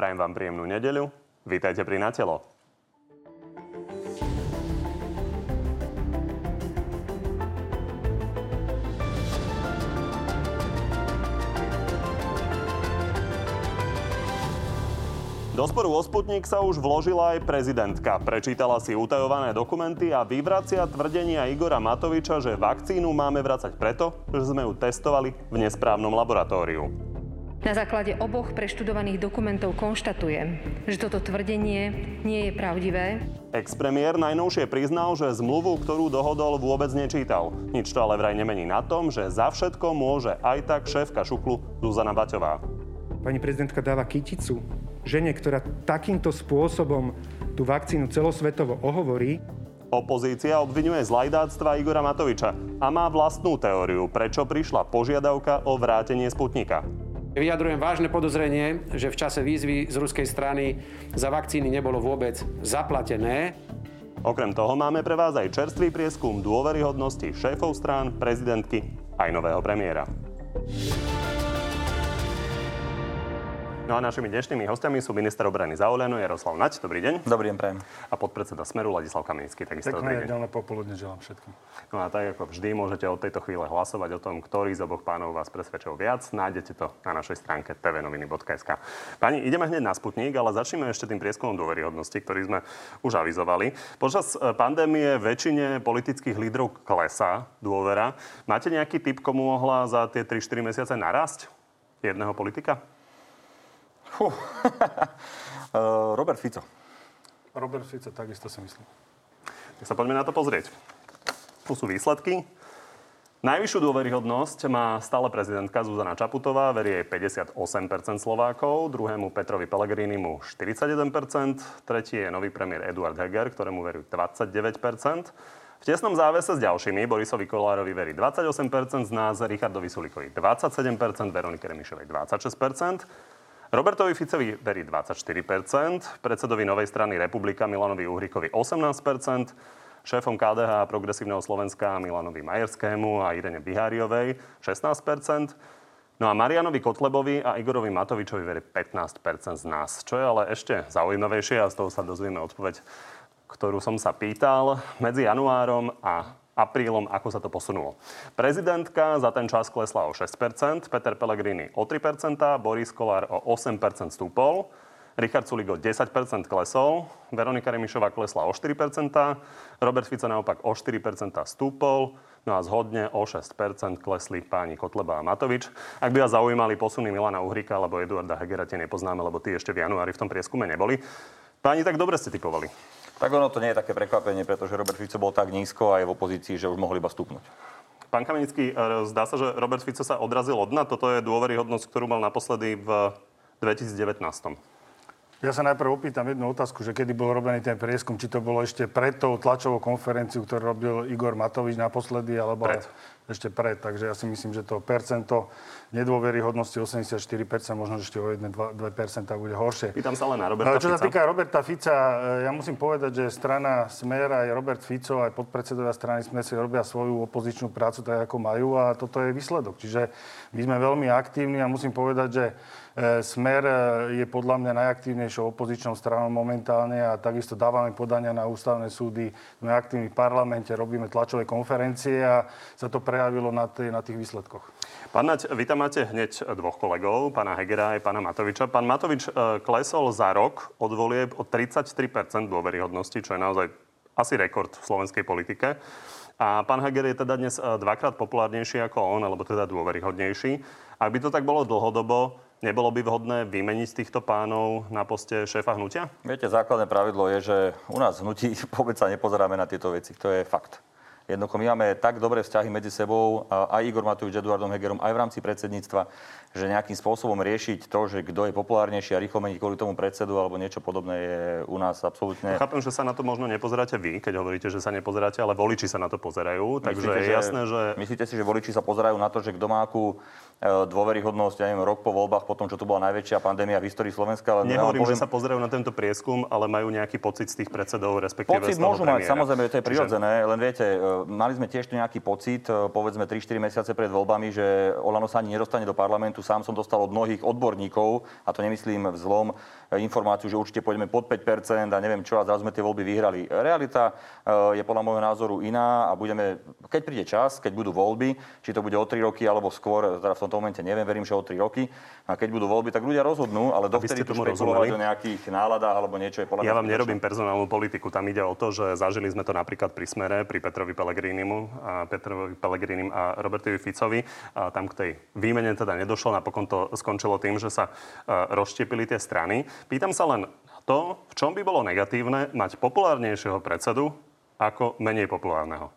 Prajem vám príjemnú nedeľu. Vítajte pri Natelo. Do sporu o Sputnik sa už vložila aj prezidentka. Prečítala si utajované dokumenty a vyvracia tvrdenia Igora Matoviča, že vakcínu máme vracať preto, že sme ju testovali v nesprávnom laboratóriu. Na základe oboch preštudovaných dokumentov konštatujem, že toto tvrdenie nie je pravdivé. Ex-premiér najnovšie priznal, že zmluvu, ktorú dohodol, vôbec nečítal. Nič to ale vraj nemení na tom, že za všetko môže aj tak šéfka šuklu Zuzana Baťová. Pani prezidentka dáva kyticu žene, ktorá takýmto spôsobom tú vakcínu celosvetovo ohovorí, Opozícia obvinuje z lajdáctva Igora Matoviča a má vlastnú teóriu, prečo prišla požiadavka o vrátenie Sputnika. Vyjadrujem vážne podozrenie, že v čase výzvy z ruskej strany za vakcíny nebolo vôbec zaplatené. Okrem toho máme pre vás aj čerstvý prieskum dôveryhodnosti šéfov strán, prezidentky aj nového premiéra. No a našimi dnešnými hostiami sú minister obrany za Oľano Jaroslav Nať. Dobrý deň. Dobrý deň, prajem. A podpredseda Smeru Ladislav Kamenický. Takisto dobrý Pekné deň. nedelné popoludne želám všetkým. No a tak ako vždy môžete od tejto chvíle hlasovať o tom, ktorý z oboch pánov vás presvedčil viac. Nájdete to na našej stránke tvnoviny.sk. Pani, ideme hneď na Sputnik, ale začneme ešte tým prieskumom dôveryhodnosti, ktorý sme už avizovali. Počas e, pandémie väčšine politických lídrov klesá dôvera. Máte nejaký typ, komu mohla za tie 3-4 mesiace narásť? Jedného politika? Fú. Uh, Robert Fico. Robert Fico, takisto si myslím. Tak sa poďme na to pozrieť. Tu sú výsledky. Najvyššiu dôveryhodnosť má stále prezidentka Zuzana Čaputová, verí jej 58% Slovákov, druhému Petrovi Pellegrinimu 41%, tretí je nový premiér Eduard Heger, ktorému verí 29%. V tesnom závese s ďalšími Borisovi Kolárovi verí 28% z nás, Richardovi Sulikovi 27%, Veronike Remišovej 26%. Robertovi Ficovi verí 24%, predsedovi Novej strany Republika Milanovi Uhrikovi 18%, šéfom KDH a Progresívneho Slovenska Milanovi Majerskému a Irene Biháriovej 16%, no a Marianovi Kotlebovi a Igorovi Matovičovi verí 15% z nás. Čo je ale ešte zaujímavejšie a z toho sa dozvieme odpoveď, ktorú som sa pýtal, medzi januárom a aprílom, ako sa to posunulo. Prezidentka za ten čas klesla o 6%, Peter Pellegrini o 3%, Boris Kolár o 8% stúpol, Richard Sulik o 10% klesol, Veronika Remišová klesla o 4%, Robert Fico naopak o 4% stúpol, no a zhodne o 6% klesli páni Kotleba a Matovič. Ak by vás zaujímali posuny Milana Uhrika alebo Eduarda Hegera, tie nepoznáme, lebo tí ešte v januári v tom prieskume neboli. Páni, tak dobre ste typovali. Tak ono to nie je také prekvapenie, pretože Robert Fico bol tak nízko a je v opozícii, že už mohol iba stúpnuť. Pán Kamenický, e, zdá sa, že Robert Fico sa odrazil od dna. Toto je dôveryhodnosť, ktorú mal naposledy v 2019. Ja sa najprv opýtam jednu otázku, že kedy bol robený ten prieskum, či to bolo ešte pred tou tlačovou konferenciou, ktorú robil Igor Matovič naposledy, alebo Pred. Ešte pred. Takže ja si myslím, že to percento nedôveryhodnosti 84%, možno ešte o 1-2% bude horšie. Pýtam sa len na Roberta Čo sa týka Roberta Fica, e, ja musím povedať, že strana Smer aj Robert Fico, aj podpredsedovia strany Smer si robia svoju opozičnú prácu tak, ako majú a toto je výsledok. Čiže my sme veľmi aktívni a musím povedať, že e, Smer e, je podľa mňa najaktívnejšou opozičnou stranou momentálne a takisto dávame podania na ústavné súdy, sme aktívni v parlamente, robíme tlačové konferencie a sa to prejavilo na, tých, na tých výsledkoch. Pán Nať, vy tam máte hneď dvoch kolegov, pána Hegera aj pána Matoviča. Pán Matovič e, klesol za rok od volieb o 33% dôveryhodnosti, čo je naozaj asi rekord v slovenskej politike. A pán Heger je teda dnes e, dvakrát populárnejší ako on, alebo teda dôveryhodnejší. Ak by to tak bolo dlhodobo, nebolo by vhodné vymeniť týchto pánov na poste šéfa hnutia? Viete, základné pravidlo je, že u nás v hnutí vôbec sa nepozeráme na tieto veci. To je fakt. Jednoducho my máme tak dobré vzťahy medzi sebou, aj Igor Matovič, Eduardom Hegerom, aj v rámci predsedníctva, že nejakým spôsobom riešiť to, že kto je populárnejší a rýchlo meniť kvôli tomu predsedu alebo niečo podobné je u nás absolútne... Chápem, že sa na to možno nepozeráte vy, keď hovoríte, že sa nepozeráte, ale voliči sa na to pozerajú. Takže Myslíte, je jasné, že Myslíte si, že voliči sa pozerajú na to, že kto má akú dôveryhodnosť, ja neviem, rok po voľbách, po tom, čo tu bola najväčšia pandémia v histórii Slovenska. Ale Nehovorím, ja poviem... že sa pozerajú na tento prieskum, ale majú nejaký pocit z tých predsedov, respektíve Pocit môžu premiéra. mať, samozrejme, to je prirodzené, len viete, mali sme tiež tu nejaký pocit, povedzme 3-4 mesiace pred voľbami, že Olano sa ani nedostane do parlamentu. Sám som dostal od mnohých odborníkov, a to nemyslím v zlom, informáciu, že určite pôjdeme pod 5% a neviem čo, a zrazu sme tie voľby vyhrali. Realita e, je podľa môjho názoru iná a budeme, keď príde čas, keď budú voľby, či to bude o 3 roky alebo skôr, teda v tomto momente neviem, verím, že o 3 roky, a keď budú voľby, tak ľudia rozhodnú, ale dovtedy tu špekulovať o nejakých náladách alebo niečo je podľa Ja vám nerobím personálnu politiku, tam ide o to, že zažili sme to napríklad pri Smere, pri Petrovi Pellegrinimu a Petrovi Pellegrinim a Robertovi Ficovi. A tam k tej výmene teda nedošlo, napokon to skončilo tým, že sa e, rozštiepili tie strany. Pýtam sa len to, v čom by bolo negatívne mať populárnejšieho predsedu ako menej populárneho.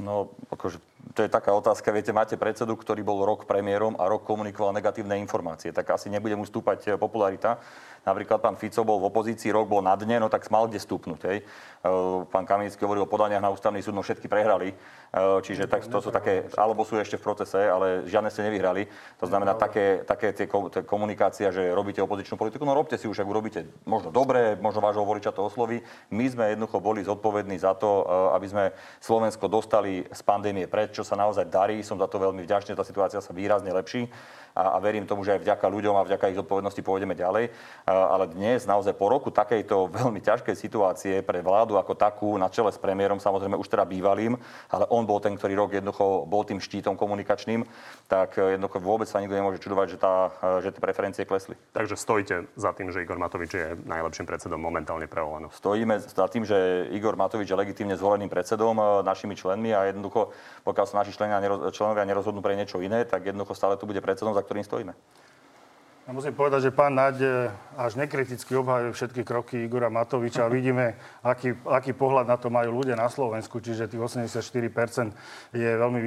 No, akože, to je taká otázka. Viete, máte predsedu, ktorý bol rok premiérom a rok komunikoval negatívne informácie. Tak asi nebude mu stúpať popularita. Napríklad pán Fico bol v opozícii, rok bol na dne, no tak mal kde stúpnuť. Hej. E, pán Kamenický hovoril o podaniach na ústavný súd, no všetky prehrali. E, čiže tak, to sú také, alebo sú ešte v procese, ale žiadne ste nevyhrali. To znamená také, také tie komunikácia, že robíte opozičnú politiku, no robte si už, ak urobíte možno dobre, možno vášho voliča to osloví. My sme jednoducho boli zodpovední za to, e, aby sme Slovensko dostali z pandémie pred, čo sa naozaj darí. Som za to veľmi vďačný, tá situácia sa výrazne lepší a, a verím tomu, že aj vďaka ľuďom a vďaka ich zodpovednosti pôjdeme ďalej. Ale dnes, naozaj po roku takejto veľmi ťažkej situácie pre vládu ako takú, na čele s premiérom, samozrejme už teda bývalým, ale on bol ten, ktorý rok jednoducho bol tým štítom komunikačným, tak jednoducho vôbec sa nikto nemôže čudovať, že, tá, že tie preferencie klesli. Takže stojíte za tým, že Igor Matovič je najlepším predsedom momentálne pre Olano? Stojíme za tým, že Igor Matovič je legitímne zvoleným predsedom e, našimi členmi a jednoducho, pokiaľ sa naši členovia, členovia nerozhodnú pre niečo iné, tak jednoducho stále tu bude predsedom, za ktorým stojíme. Ja musím povedať, že pán Naď e, až nekriticky obhajuje všetky kroky Igora Matoviča a vidíme, aký, aký pohľad na to majú ľudia na Slovensku, čiže tých 84% je veľmi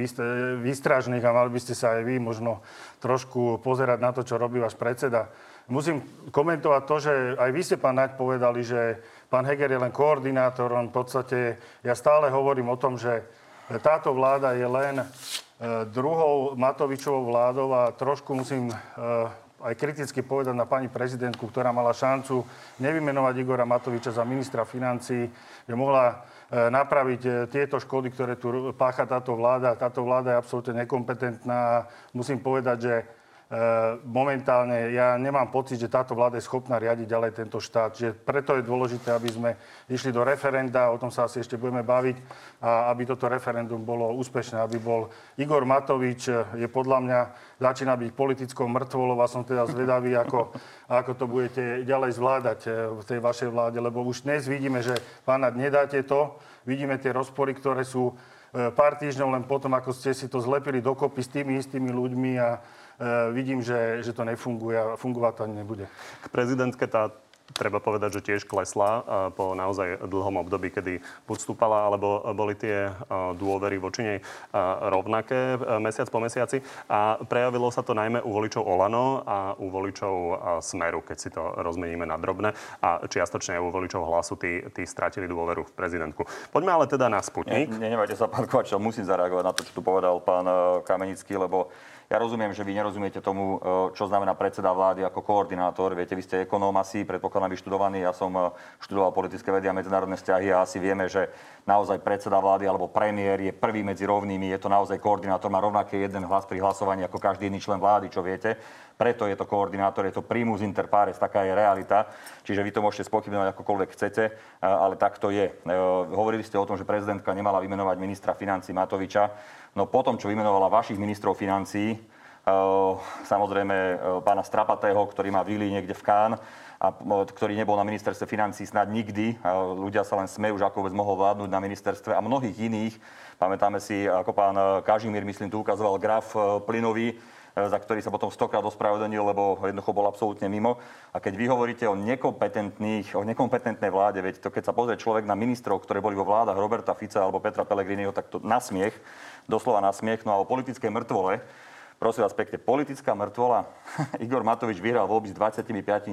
výstražných a mali by ste sa aj vy možno trošku pozerať na to, čo robí váš predseda. Musím komentovať to, že aj vy ste, pán Naď, povedali, že pán Heger je len koordinátor, on v podstate, ja stále hovorím o tom, že táto vláda je len druhou Matovičovou vládou a trošku musím e, aj kriticky povedať na pani prezidentku, ktorá mala šancu nevymenovať Igora Matoviča za ministra financí, že mohla e, napraviť tieto škody, ktoré tu pácha táto vláda. Táto vláda je absolútne nekompetentná. Musím povedať, že E, momentálne ja nemám pocit, že táto vláda je schopná riadiť ďalej tento štát. Že preto je dôležité, aby sme išli do referenda, o tom sa asi ešte budeme baviť, a aby toto referendum bolo úspešné, aby bol Igor Matovič, je podľa mňa, začína byť politickou mŕtvolou a som teda zvedavý, ako, ako to budete ďalej zvládať e, v tej vašej vláde, lebo už dnes vidíme, že pána nedáte to, vidíme tie rozpory, ktoré sú e, pár týždňov len potom, ako ste si to zlepili dokopy s tými istými ľuďmi a E, vidím, že, že to nefunguje a fungovať to ani nebude. K prezidentke tá treba povedať, že tiež klesla e, po naozaj dlhom období, kedy buď stúpala, alebo boli tie e, dôvery voči nej rovnaké mesiac po mesiaci. A prejavilo sa to najmä u voličov Olano a u voličov Smeru, keď si to rozmeníme na drobné. A čiastočne aj u voličov hlasu tí, tí stratili dôveru v prezidentku. Poďme ale teda na Sputnik. Ne, nenevajte sa, pán Kovačov, musím zareagovať na to, čo tu povedal pán Kamenický, lebo ja rozumiem, že vy nerozumiete tomu, e, čo znamená predseda vlády ako koordinátor. Viete, vy ste ekonóm asi, predpokladám vyštudovaný. Ja som e, študoval politické vedy a medzinárodné vzťahy a asi vieme, že naozaj predseda vlády alebo premiér je prvý medzi rovnými. Je to naozaj koordinátor, má rovnaký jeden hlas pri hlasovaní ako každý iný člen vlády, čo viete. Preto je to koordinátor, je to primus inter pares, taká je realita. Čiže vy to môžete spochybňovať akokoľvek chcete, e, ale tak to je. Hovorili ste o tom, že prezidentka nemala vymenovať ministra financí Matoviča. No potom, čo vymenovala vašich ministrov financí, eh, samozrejme eh, pána Strapatého, ktorý má vily niekde v Kán, a ktorý nebol na ministerstve financí snad nikdy. Ľudia sa len smejú, že ako vôbec mohol vládnuť na ministerstve a mnohých iných. Pamätáme si, ako pán Kažimír, myslím, tu ukazoval graf plynový, za ktorý sa potom stokrát ospravedlnil, lebo jednoducho bol absolútne mimo. A keď vy hovoríte o nekompetentných, o nekompetentnej vláde, veď to keď sa pozrie človek na ministrov, ktoré boli vo vládach Roberta Fica alebo Petra Pellegriniho, tak to na smiech, doslova na smiech. No a o politickej mŕtvole, prosím vás pekne, politická mŕtvola, Igor Matovič vyhral voľby s 25%.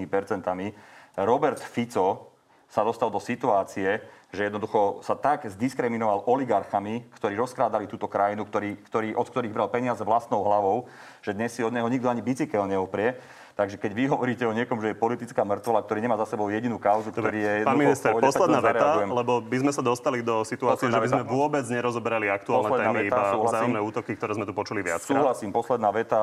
Robert Fico sa dostal do situácie, že jednoducho sa tak zdiskriminoval oligarchami, ktorí rozkrádali túto krajinu, ktorý, ktorý, od ktorých bral peniaze vlastnou hlavou, že dnes si od neho nikto ani bicykel neoprie. Takže keď vy hovoríte o niekom, že je politická mŕtvola, ktorý nemá za sebou jedinú kauzu, ktorý je Pán minister, posledná veta, lebo by sme sa dostali do situácie, posledná že by sme veta. vôbec nerozoberali aktuálne posledná témy, veta, iba vzájomné útoky, ktoré sme tu počuli viac. Súhlasím, posledná veta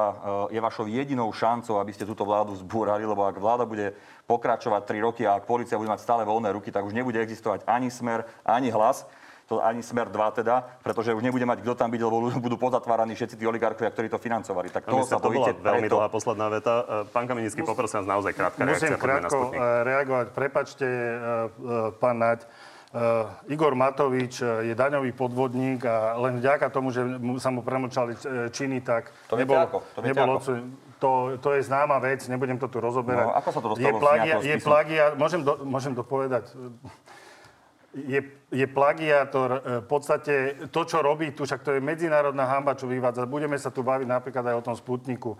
eh, je vašou jedinou šancou, aby ste túto vládu zbúrali, lebo ak vláda bude pokračovať 3 roky a ak policia bude mať stále voľné ruky, tak už nebude existovať ani smer, ani hlas to ani smer 2 teda, pretože už nebude mať kto tam byť, lebo budú pozatváraní všetci tí oligarchovia, ktorí to financovali. Tak toho sa to bola veľmi dlhá posledná veta. E, pán Kamenický, Mus... poprosím vás naozaj krátka Musím reakcia. Musím krátko e, reagovať. Prepačte, e, pán Naď, Uh, Igor Matovič je daňový podvodník a len vďaka tomu, že sa mu premlčali činy, tak to nebol, ako? To, nebol ako? to, to je známa vec, nebudem to tu rozoberať. No, ako sa to dostalo je plagia, je plagia, môžem, do, môžem to povedať, je, je plagiátor. E, v podstate to, čo robí tu, však to je medzinárodná hamba, čo vyvádza. Budeme sa tu baviť napríklad aj o tom Sputniku. E,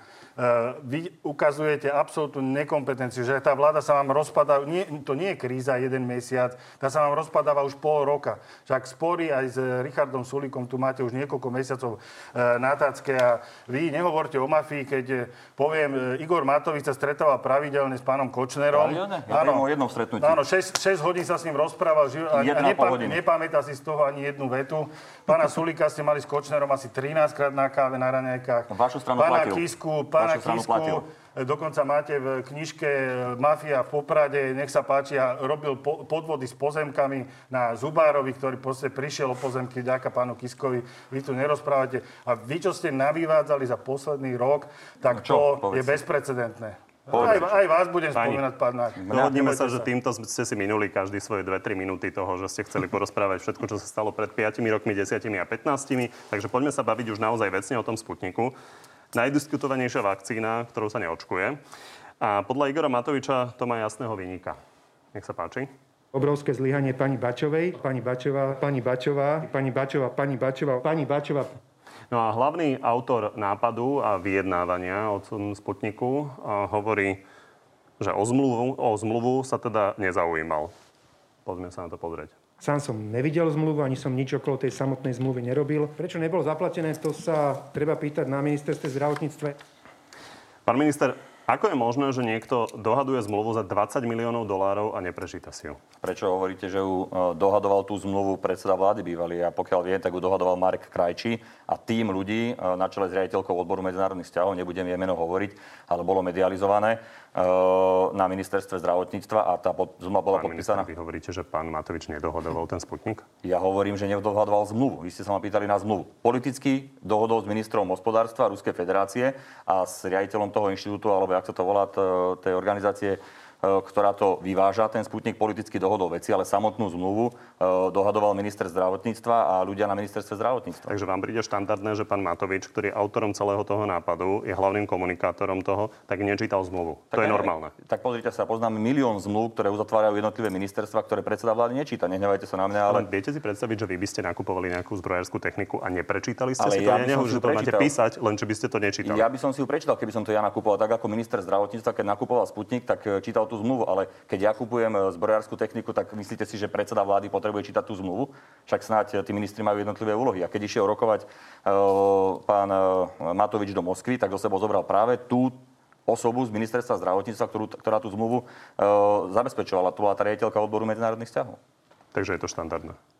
vy ukazujete absolútnu nekompetenciu, že tá vláda sa vám rozpadá, nie, to nie je kríza jeden mesiac, tá sa vám rozpadáva už pol roka. Však spory aj s Richardom Sulikom tu máte už niekoľko mesiacov e, na tácke a vy nehovorte o mafii, keď poviem, Igor Matovič sa stretáva pravidelne s pánom Kočnerom. Pravidelne? Ja áno, jednom stretnutí. Áno, 6, 6 hodín sa s ním rozprával, a nepam, nepamätá si z toho ani jednu vetu. Pána Sulika ste mali s Kočnerom asi 13 krát na káve na raňajkách. Vašu stranu pána platil. Kisku, pána Vašu Kisku, platil. Dokonca máte v knižke e, Mafia v Poprade, nech sa páči, a robil po, podvody s pozemkami na Zubárovi, ktorý proste prišiel o pozemky vďaka pánu Kiskovi. Vy tu nerozprávate. A vy, čo ste navyvádzali za posledný rok, tak no čo, to povedz. je bezprecedentné. Aj, aj vás budem Pani, spomínať, pán Náč. Dohodneme sa, že týmto ste si minuli každý svoje 2-3 minúty toho, že ste chceli porozprávať všetko, čo sa stalo pred 5 rokmi, 10 a 15. Takže poďme sa baviť už naozaj vecne o tom Sputniku. Najdiskutovanejšia vakcína, ktorú sa neočkuje. A podľa Igora Matoviča to má jasného vynika. Nech sa páči obrovské zlyhanie pani Bačovej, pani Bačová, pani Bačová, pani Bačová, pani Bačová, pani Bačová, No a hlavný autor nápadu a vyjednávania od Sputniku hovorí, že o zmluvu, o zmluvu sa teda nezaujímal. Poďme sa na to pozrieť. Sám som nevidel zmluvu, ani som nič okolo tej samotnej zmluvy nerobil. Prečo nebolo zaplatené, to sa treba pýtať na ministerstve zdravotníctve. Pán minister, ako je možné, že niekto dohaduje zmluvu za 20 miliónov dolárov a neprečíta si ju? Prečo hovoríte, že ju e, dohadoval tú zmluvu predseda vlády bývalý? A pokiaľ viem, tak ju dohadoval Marek Krajčí a tým ľudí e, na čele s riaditeľkou odboru medzinárodných vzťahov, nebudem jej meno hovoriť, ale bolo medializované e, na ministerstve zdravotníctva a tá zmluva bola pán podpísaná. Minister, vy hovoríte, že pán Matovič nedohodoval ten sputnik? Ja hovorím, že nedohadoval zmluvu. Vy ste sa ma pýtali na zmluvu. Politicky dohodol s ministrom hospodárstva Ruskej federácie a s riaditeľom toho inštitútu, alebo sa to volá, tej organizácie ktorá to vyváža. Ten Sputnik politicky dohodol veci, ale samotnú zmluvu e, dohadoval minister zdravotníctva a ľudia na ministerstve zdravotníctva. Takže vám príde štandardné, že pán Matovič, ktorý je autorom celého toho nápadu, je hlavným komunikátorom toho, tak nečítal zmluvu. Tak to je normálne. Tak pozrite sa, poznám milión zmluv, ktoré uzatvárajú jednotlivé ministerstva, ktoré predseda vlády nečíta. Nehnevajte sa na mňa, ale... ale... viete si predstaviť, že vy by ste nakupovali nejakú zbrojárskú techniku a neprečítali ste ale si to? Ja, ja že to máte písať, len či by ste to nečítali. Ja by som si ju prečítal, keby som to ja nakupoval. Tak ako minister zdravotníctva, keď nakupoval Sputnik, tak e, čítal tú zmluvu, ale keď ja kupujem e, zbrojárskú techniku, tak myslíte si, že predseda vlády potrebuje čítať tú zmluvu? Však snáď e, tí ministri majú jednotlivé úlohy. A keď išiel rokovať uh, pán Matovič do Moskvy, tak do sebou zobral práve tú osobu z ministerstva zdravotníctva, ktorú, ktorá tú zmluvu uh, zabezpečovala. To bola tá riaditeľka odboru medzinárodných vzťahov. Takže je to štandardné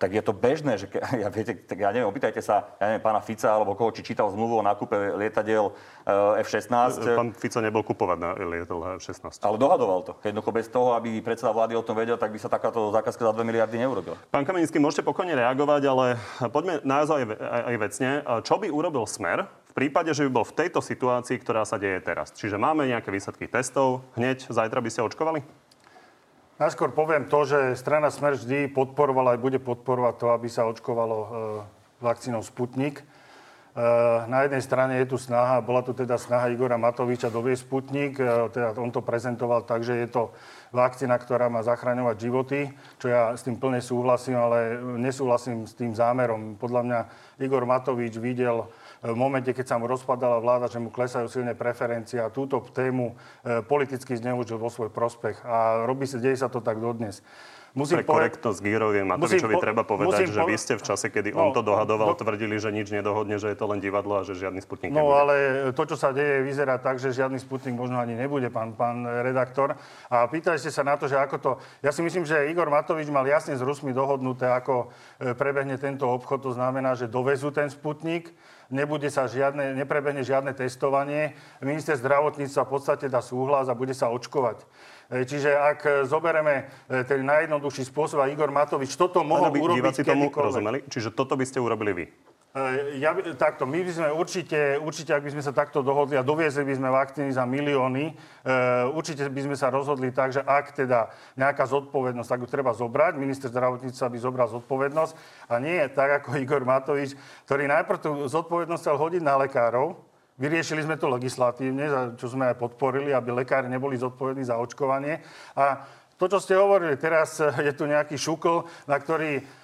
tak je to bežné, že ke, ja, viete, tak ja neviem, opýtajte sa, ja neviem, pána Fica alebo koho, či čítal zmluvu o nákupe lietadiel uh, F-16. Pán Fico nebol kupovať na lietadlo F-16. Ale dohadoval to. Jednoducho bez toho, aby predseda vlády o tom vedel, tak by sa takáto zákazka za 2 miliardy neurobila. Pán Kamenický, môžete pokojne reagovať, ale poďme naozaj aj, aj, aj vecne. Čo by urobil Smer v prípade, že by bol v tejto situácii, ktorá sa deje teraz? Čiže máme nejaké výsledky testov, hneď zajtra by ste očkovali? Najskôr poviem to, že strana Smer vždy podporovala aj bude podporovať to, aby sa očkovalo e, vakcínou Sputnik. E, na jednej strane je tu snaha, bola tu teda snaha Igora Matoviča doviesť Sputnik, e, teda on to prezentoval tak, že je to vakcína, ktorá má zachraňovať životy, čo ja s tým plne súhlasím, ale nesúhlasím s tým zámerom. Podľa mňa Igor Matovič videl v momente, keď sa mu rozpadala vláda, že mu klesajú silné preferencie a túto tému e, politicky zneužil vo svoj prospech. A robí sa, deje sa to tak dodnes. Musím Pre korektnosť Girovi Matovičovi po, treba povedať, že vy ste v čase, kedy no, on to dohadoval, do... tvrdili, že nič nedohodne, že je to len divadlo a že žiadny Sputnik No nebude. ale to, čo sa deje, vyzerá tak, že žiadny Sputnik možno ani nebude, pán, pán redaktor. A pýtali ste sa na to, že ako to... Ja si myslím, že Igor Matovič mal jasne s Rusmi dohodnuté, ako e, prebehne tento obchod. To znamená, že dovezú ten Sputnik nebude sa žiadne, neprebehne žiadne testovanie. Minister zdravotníctva v podstate dá súhlas a bude sa očkovať. E, čiže ak zoberieme e, ten najjednoduchší spôsob a Igor Matovič toto mohol urobiť tomu rozumeli? Čiže toto by ste urobili vy? E, ja, takto, my by sme určite, určite, ak by sme sa takto dohodli a doviezli by sme vakcíny za milióny, určite by sme sa rozhodli tak, že ak teda nejaká zodpovednosť, tak ju treba zobrať, minister zdravotníctva by zobral zodpovednosť a nie tak ako Igor Matovič, ktorý najprv tú zodpovednosť chcel hodiť na lekárov, Vyriešili sme to legislatívne, čo sme aj podporili, aby lekári neboli zodpovední za očkovanie. A to, čo ste hovorili, teraz je tu nejaký šukl, na ktorý E,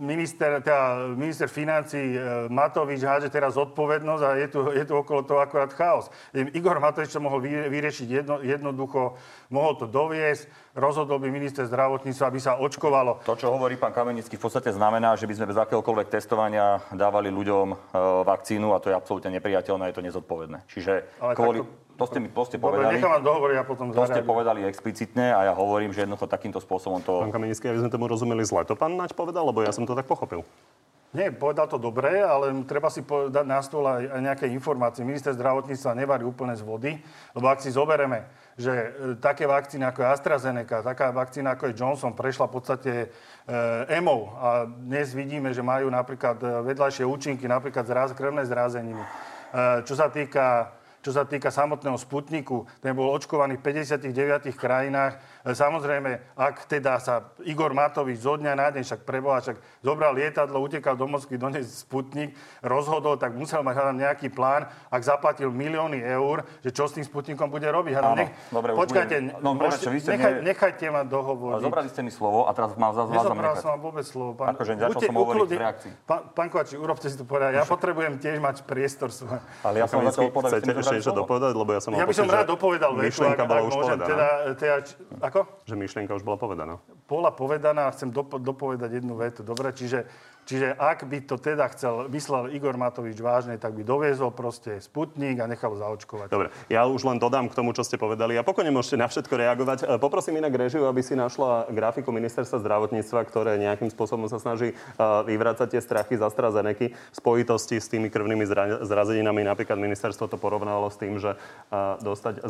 minister, teda minister financí e, Matovič háže teraz zodpovednosť a je tu, je tu okolo toho akorát chaos. Igor Matovič to mohol vyriešiť jedno, jednoducho, mohol to doviesť, rozhodol by minister zdravotníctva, aby sa očkovalo. To, čo hovorí pán Kamenický, v podstate znamená, že by sme bez akéhokoľvek testovania dávali ľuďom e, vakcínu a to je absolútne nepriateľné, je to nezodpovedné. Čiže Ale kvôli... Takto to ste mi to ste povedali. Dobre, dohovoriť a potom To ste povedali explicitne a ja hovorím, že jednoducho takýmto spôsobom to... Pán Kamenický, aby sme tomu rozumeli zle. To pán Naď povedal, lebo ja som to tak pochopil. Nie, povedal to dobre, ale treba si dať na stôl aj, aj nejaké informácie. Minister zdravotníctva nevarí úplne z vody, lebo ak si zobereme, že e, také vakcíny ako je AstraZeneca, taká vakcína ako je Johnson prešla v podstate e, EMO a dnes vidíme, že majú napríklad e, vedľajšie účinky, napríklad zraz, krvné zrázeniny. E, čo sa týka čo sa týka samotného Sputniku, ten bol očkovaný v 59 krajinách. E, samozrejme, ak teda sa Igor Matovič zo dňa na deň, však preboha, však zobral lietadlo, utekal do Moskvy, doniesť Sputnik, rozhodol, tak musel mať hľadať nejaký plán, ak zaplatil milióny eur, že čo s tým Sputnikom bude robiť. Áno, nech, dobre, počkajte, budem, no, môžete, vy ste nechaj, nie... nechajte ma dohovoriť. Zobrali ste mi slovo a teraz mám za vás Nezobral som vám vôbec slovo. Pán, akože začal som hovoriť v reakcii. Pán, pán Kovači, urobte si to povedať. Ja potrebujem tiež mať priestor svoj. Ale ja som začal povedať, niečo dopovedať, lebo ja som ja by som rád dopovedal vetu, myšlienka bola už povedaná. Teda, teda, ako? Že myšlienka už bola povedaná. Bola povedaná a chcem dopo- dopovedať jednu vetu. Dobre, čiže Čiže ak by to teda chcel, myslel Igor Matovič vážne, tak by doviezol proste Sputnik a nechal zaočkovať. Dobre, ja už len dodám k tomu, čo ste povedali a pokojne môžete na všetko reagovať. E, poprosím inak režiu, aby si našla grafiku ministerstva zdravotníctva, ktoré nejakým spôsobom sa snaží e, vyvrácať tie strachy z AstraZeneca v spojitosti s tými krvnými zrazeninami. Napríklad ministerstvo to porovnalo s tým, že e, dostať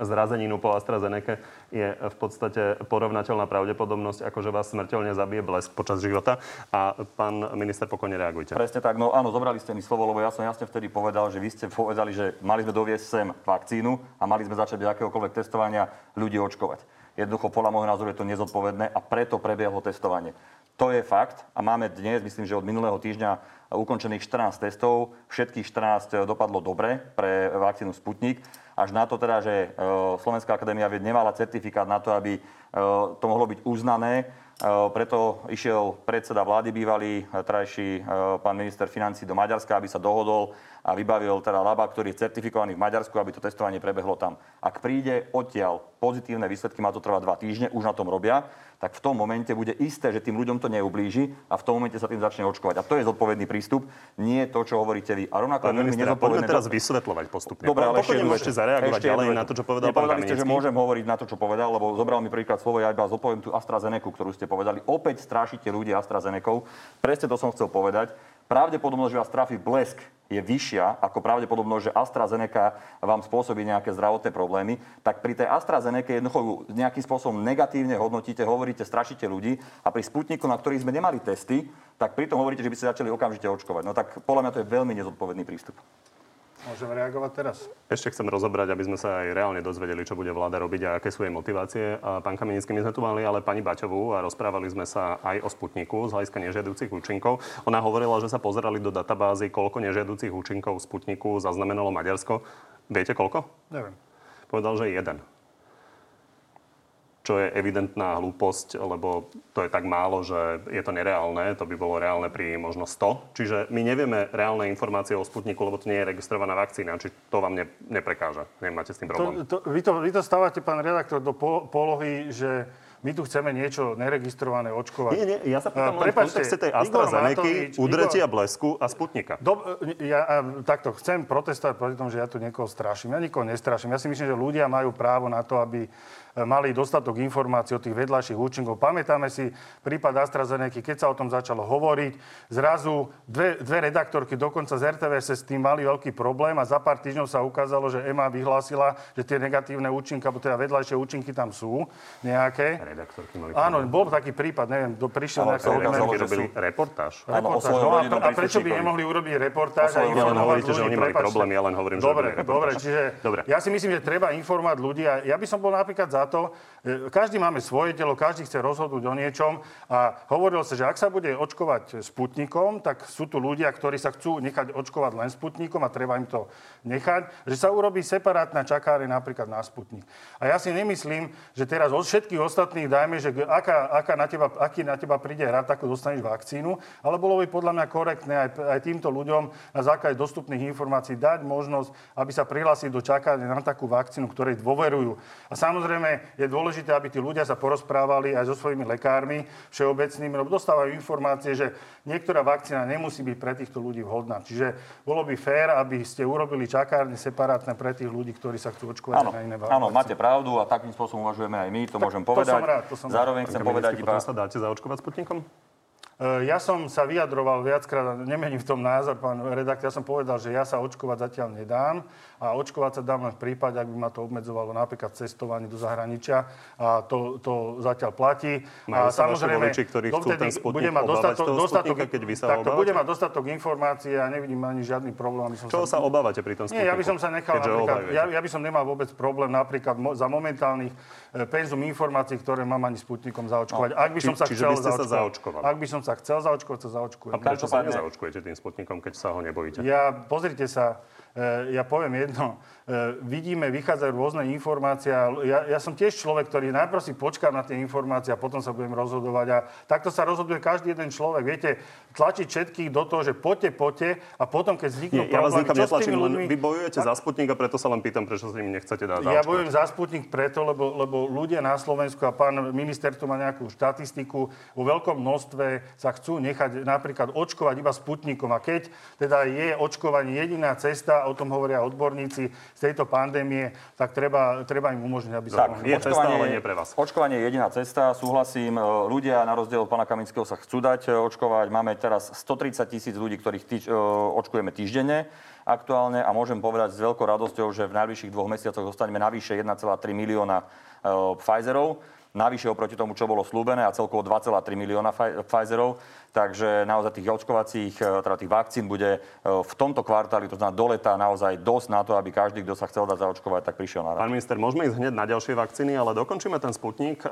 zrazeninu po AstraZeneca je v podstate porovnateľná pravdepodobnosť, ako že vás smrteľne zabije blesk počas života. A pán minister, pokojne reagujte. Presne tak. No áno, zobrali ste mi slovo, lebo ja som jasne vtedy povedal, že vy ste povedali, že mali sme doviesť sem vakcínu a mali sme začať bez akéhokoľvek testovania ľudí očkovať. Jednoducho, podľa môjho názoru je to nezodpovedné a preto prebiehlo testovanie. To je fakt a máme dnes, myslím, že od minulého týždňa ukončených 14 testov. Všetkých 14 dopadlo dobre pre vakcínu Sputnik. Až na to teda, že e, Slovenská akadémia vied nemala certifikát na to, aby e, to mohlo byť uznané preto išiel predseda vlády bývalý, trajší pán minister financí do Maďarska, aby sa dohodol a vybavil teda laba, ktorý je certifikovaný v Maďarsku, aby to testovanie prebehlo tam. Ak príde odtiaľ pozitívne výsledky, má to trvať dva týždne, už na tom robia, tak v tom momente bude isté, že tým ľuďom to neublíži a v tom momente sa tým začne očkovať. A to je zodpovedný prístup, nie to, čo hovoríte vy. A rovnako Pán minister, poďme teraz vysvetľovať postupne. Dobre, ale ešte, môžete zareagovať ďalej na to, čo povedal pán ste, že môžem hovoriť na to, čo povedal, lebo zobral mi príklad slovo, ja iba zodpoviem tú AstraZeneca, ktorú ste povedali. Opäť strášite ľudí AstraZeneca. Presne to som chcel povedať pravdepodobnosť, že vás trafí blesk je vyššia ako pravdepodobnosť, že AstraZeneca vám spôsobí nejaké zdravotné problémy, tak pri tej AstraZeneca jednoducho nejakým spôsobom negatívne hodnotíte, hovoríte, strašíte ľudí a pri Sputniku, na ktorých sme nemali testy, tak pritom hovoríte, že by ste začali okamžite očkovať. No tak podľa mňa to je veľmi nezodpovedný prístup. Môžeme reagovať teraz? Ešte chcem rozobrať, aby sme sa aj reálne dozvedeli, čo bude vláda robiť a aké sú jej motivácie. Pán Kamenický, my sme tu mali ale pani Baťovú a rozprávali sme sa aj o Sputniku z hľadiska nežiaducich účinkov. Ona hovorila, že sa pozerali do databázy, koľko nežiaducich účinkov Sputniku zaznamenalo Maďarsko. Viete koľko? Neviem. Povedal, že jeden. Čo je evidentná hlúposť, lebo to je tak málo, že je to nereálne. To by bolo reálne pri možno 100. Čiže my nevieme reálne informácie o Sputniku, lebo to nie je registrovaná vakcína. Či to vám ne, neprekáža? Nemáte s tým problém? To, to, vy, to, vy to stávate, pán redaktor, do polohy, že my tu chceme niečo neregistrované očkovať. Nie, nie, ja sa pýtam len v kontexte tej AstraZeneca, udretia Igor... blesku a Sputnika. Do, ja takto chcem protestovať proti tomu, že ja tu niekoho straším. Ja nikoho nestraším. Ja si myslím, že ľudia majú právo na to, aby mali dostatok informácií o tých vedľajších účinkov. Pamätáme si prípad AstraZeneca, keď sa o tom začalo hovoriť. Zrazu dve, dve redaktorky dokonca z RTVS s tým mali veľký problém a za pár týždňov sa ukázalo, že EMA vyhlásila, že tie negatívne účinky, alebo teda vedľajšie účinky tam sú nejaké. Redaktorky mali Áno, bol taký prípad, neviem, do, prišiel nejaký redaktorky robili reportáž. reportáž. No, a, a prečo by nemohli urobiť reportáž? A len hovoríte, že oni mali problém, ja len hovorím, dobre, že Dobre, čiže dobre. ja si myslím, že treba informovať ľudí. Ja by som bol napríklad za to, e, každý máme svoje telo, každý chce rozhodnúť o niečom a hovorilo sa, že ak sa bude očkovať Sputnikom, tak sú tu ľudia, ktorí sa chcú nechať očkovať len Sputnikom a treba im to nechať, že sa urobí separátna čakáre napríklad na Sputnik. A ja si nemyslím, že teraz od všetkých ostatných dajme, že aká, aká na teba, aký na teba príde hrad, ako dostaneš vakcínu, ale bolo by podľa mňa korektné aj, aj týmto ľuďom na základe dostupných informácií dať možnosť, aby sa prihlásili do čakania na takú vakcínu, ktorej dôverujú. A samozrejme je dôležité, aby tí ľudia sa porozprávali aj so svojimi lekármi všeobecnými, lebo dostávajú informácie, že niektorá vakcína nemusí byť pre týchto ľudí vhodná. Čiže bolo by fér, aby ste urobili čakárne separátne pre tých ľudí, ktorí sa chcú očkovať áno, na iné vakcíny. Áno, máte pravdu a takým spôsobom uvažujeme aj my, to tak môžem povedať. To som rád, to som Zároveň chcem povedať iba... sa dáte zaočkovať Sputnikom? E, ja som sa vyjadroval viackrát, nemením v tom názor, pán redaktor, ja som povedal, že ja sa očkovať zatiaľ nedám a očkovať sa dám len v prípade, ak by ma to obmedzovalo napríklad cestovanie do zahraničia a to, to zatiaľ platí. Majú a sa samozrejme, voliči, ktorí chcú ten bude mať dostatok, dostatok, keď vy sa takto, bude mať dostatok informácií a nevidím ani žiadny problém. Aby som Čo sa, sa obávate pri tom sputniku? Nie, ja by som sa nechal ja, ja, by som nemal vôbec problém napríklad mo, za momentálnych penzum informácií, ktoré mám ani sputnikom zaočkovať. No, ak by som či, sa chcel zaočkovať. Ak by som sa chcel zaočkovať, sa zaočkujem. A prečo sa nezaočkujete tým sputnikom, keď sa ho nebojíte? Ja, pozrite sa, e, ja poviem jedno. E, vidíme, vychádzajú rôzne informácie. Ja, ja som tiež človek, ktorý najprv si počkám na tie informácie a potom sa budem rozhodovať. A takto sa rozhoduje každý jeden človek. Viete, tlačiť všetkých do toho, že poďte, poďte a potom, keď vzniknú Nie, ja vás nikam netlačím, ľuďmi... len vy bojujete a... za Sputnik a preto sa len pýtam, prečo sa im nechcete dať Ja bojujem za Sputnik preto, lebo, lebo ľudia na Slovensku a pán minister tu má nejakú štatistiku, vo veľkom množstve sa chcú nechať napríklad očkovať iba Sputnikom. A keď teda je očkovanie jediná cesta, o tom hovoria odborníci, z tejto pandémie, tak treba, treba im umožniť, aby sa... Tak, je cesta, ale nie pre vás. Očkovanie je jediná cesta, súhlasím. E, ľudia na rozdiel od pána Kaminského sa chcú dať e, očkovať. Máme teraz 130 tisíc ľudí, ktorých týž, e, očkujeme týždenne aktuálne a môžem povedať s veľkou radosťou, že v najbližších dvoch mesiacoch dostaneme navyše 1,3 milióna Pfizerov navyše oproti tomu, čo bolo slúbené a celkovo 2,3 milióna Pfizerov. Takže naozaj tých očkovacích, e, teda tých vakcín bude e, v tomto kvartáli, to znamená do leta, naozaj dosť na to, aby každý, kto sa chcel dať zaočkovať, tak prišiel na rad. Pán minister, môžeme ísť hneď na ďalšie vakcíny, ale dokončíme ten Sputnik. E,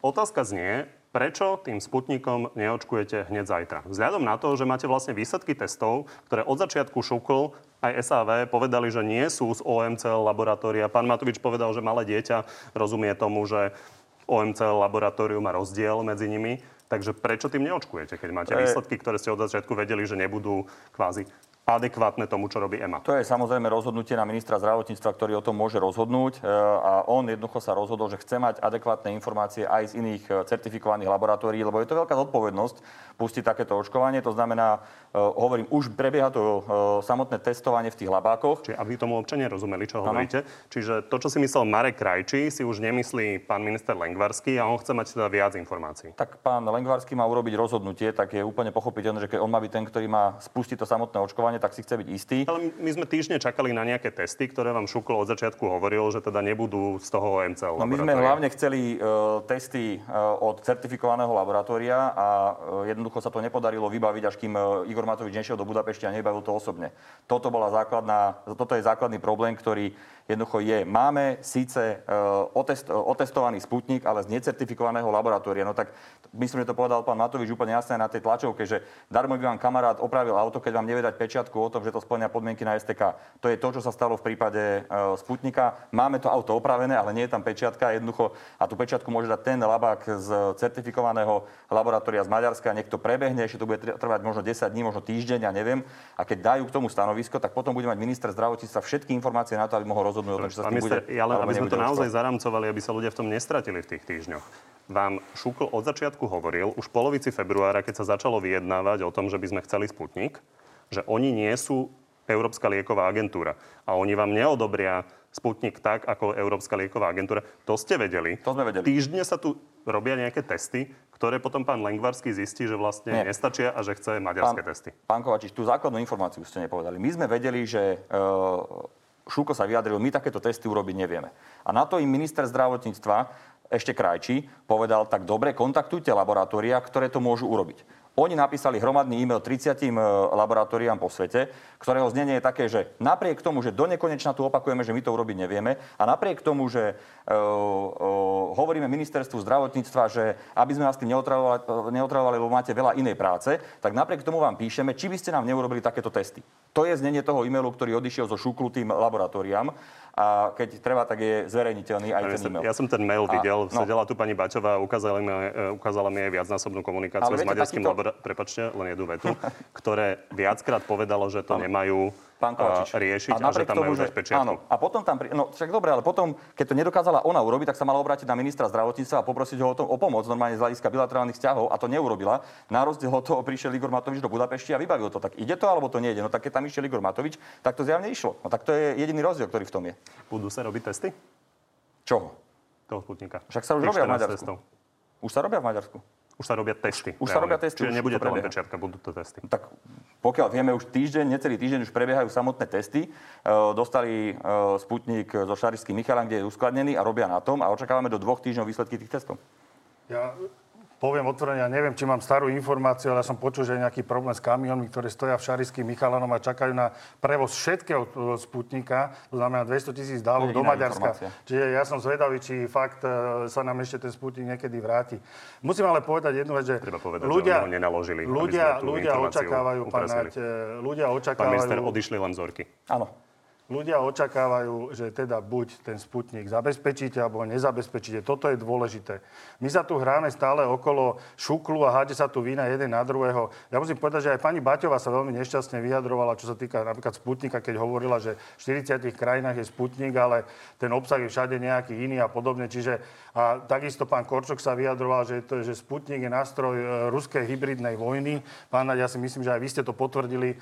otázka znie, prečo tým Sputnikom neočkujete hneď zajtra? Vzhľadom na to, že máte vlastne výsledky testov, ktoré od začiatku šukol aj SAV povedali, že nie sú z OMC laboratória. Pán Matovič povedal, že malé dieťa rozumie tomu, že OMC laboratórium má rozdiel medzi nimi. Takže prečo tým neočkujete, keď máte výsledky, ktoré ste od začiatku vedeli, že nebudú kvázi adekvátne tomu, čo robí EMA. To je samozrejme rozhodnutie na ministra zdravotníctva, ktorý o tom môže rozhodnúť. E, a on jednoducho sa rozhodol, že chce mať adekvátne informácie aj z iných e, certifikovaných laboratórií, lebo je to veľká zodpovednosť pustiť takéto očkovanie. To znamená, e, hovorím, už prebieha to samotné testovanie v tých labákoch. Čiže aby tomu občania rozumeli, čo ano. hovoríte. Čiže to, čo si myslel Marek Krajčí, si už nemyslí pán minister Lengvarský a on chce mať teda viac informácií. Tak pán Lengvarský má urobiť rozhodnutie, tak je úplne pochopiteľné, že keď on má byť ten, ktorý má spustiť to samotné očkovanie, tak si chce byť istý. Ale my sme týždne čakali na nejaké testy, ktoré vám Šuklo od začiatku hovoril, že teda nebudú z toho OMCL no, My sme hlavne chceli uh, testy uh, od certifikovaného laboratória a uh, jednoducho sa to nepodarilo vybaviť, až kým uh, Igor Matovič nešiel do Budapešti a nebavil to osobne. Toto, bola základná, toto je základný problém, ktorý jednoducho je, máme síce uh, otest, uh, otestovaný sputnik, ale z necertifikovaného laboratória. No tak myslím, že to povedal pán Matovič úplne jasné na tej tlačovke, že darmo by vám kamarát opravil auto, keď vám nevie dať pečiatku o tom, že to splňa podmienky na STK. To je to, čo sa stalo v prípade uh, Sputnika. Máme to auto opravené, ale nie je tam pečiatka. Jednoducho, a tú pečiatku môže dať ten labák z certifikovaného laboratória z Maďarska. Niekto prebehne, ešte to bude trvať možno 10 dní, možno týždeň, ja neviem. A keď dajú k tomu stanovisko, tak potom bude mať minister zdravotníctva všetky informácie na to, aby mohol rozhodnúť o tom, čo sa s tým bude. Ale aby sme to naozaj zaramcovali, aby sa ľudia v tom nestratili v tých týždňoch. Vám Šukl od začiatku hovoril, už v polovici februára, keď sa začalo vyjednávať o tom, že by sme chceli Sputnik, že oni nie sú Európska lieková agentúra a oni vám neodobria Sputnik tak, ako Európska lieková agentúra. To ste vedeli. To sme vedeli. Týždne sa tu robia nejaké testy, ktoré potom pán Lengvarský zistí, že vlastne Nie. nestačia a že chce maďarské pán, testy. Pán Kovačič, tú základnú informáciu ste nepovedali. My sme vedeli, že uh, Šuko sa vyjadril, my takéto testy urobiť nevieme. A na to im minister zdravotníctva ešte krajčí povedal, tak dobre, kontaktujte laboratória, ktoré to môžu urobiť. Oni napísali hromadný e-mail 30 e, laboratóriám po svete, ktorého znenie je také, že napriek tomu, že do nekonečna tu opakujeme, že my to urobiť nevieme a napriek tomu, že uh, uh, hovoríme ministerstvu zdravotníctva, že aby sme vás tým neotravovali, neotravovali, lebo máte veľa inej práce, tak napriek tomu vám píšeme, či by ste nám neurobili takéto testy. To je znenie toho e-mailu, ktorý odišiel zo šuklutým laboratóriám a keď treba, tak je zverejniteľný aj ten e-mail. Ja som ten mail videl, a, no. sedela tu pani Bačová a ukázala mi, ukázala mi aj viacnásobnú komunikáciu s maďarským takýto... laboratóriom, prepačte, len jednu vetu, ktoré viackrát povedalo, že to ano. nemajú pán Kovačič. riešiť a, a že tam tomu, majú že, Áno, a potom tam, no však dobre, ale potom, keď to nedokázala ona urobiť, tak sa mala obrátiť na ministra zdravotníctva a poprosiť ho o, tom, o pomoc normálne z hľadiska bilaterálnych vzťahov a to neurobila. Na rozdiel od toho prišiel Igor Matovič do Budapešti a vybavil to. Tak ide to alebo to nejde? No tak keď tam išiel Igor Matovič, tak to zjavne išlo. No tak to je jediný rozdiel, ktorý v tom je. Budú sa robiť testy? Čoho? Toho Sputnika. Však sa už robia v Maďarsku. Testov. Už sa robia v Maďarsku. Už sa robia testy. Už reálne. sa robia testy. Čiže nebude to len pečiatka, budú to testy. Tak pokiaľ vieme, už týždeň, necelý týždeň už prebiehajú samotné testy. E, dostali e, Sputnik zo Šarišských Michalán, kde je uskladnený a robia na tom a očakávame do dvoch týždňov výsledky tých testov. Ja poviem otvorene, ja neviem, či mám starú informáciu, ale ja som počul, že je nejaký problém s kamionmi, ktoré stoja v Šarických Michalanom a čakajú na prevoz všetkého Sputnika, to znamená 200 tisíc dávok do Maďarska. Informácia. Čiže ja som zvedavý, či fakt e, sa nám ešte ten Sputnik niekedy vráti. Musím ale povedať jednu vec, že Treba povedať, ľudia, že nenaložili, ľudia, ľudia očakávajú, pán Nať, ľudia očakávajú... Pán minister, odišli len vzorky. Áno. Ľudia očakávajú, že teda buď ten sputnik zabezpečíte, alebo nezabezpečíte. Toto je dôležité. My sa tu hráme stále okolo šuklu a háde sa tu vína jeden na druhého. Ja musím povedať, že aj pani Baťová sa veľmi nešťastne vyjadrovala, čo sa týka napríklad sputnika, keď hovorila, že v 40 krajinách je sputnik, ale ten obsah je všade nejaký iný a podobne. Čiže a takisto pán Korčok sa vyjadroval, že, to, že sputnik je nástroj e, ruskej hybridnej vojny. Pán ja si myslím, že aj vy ste to potvrdili,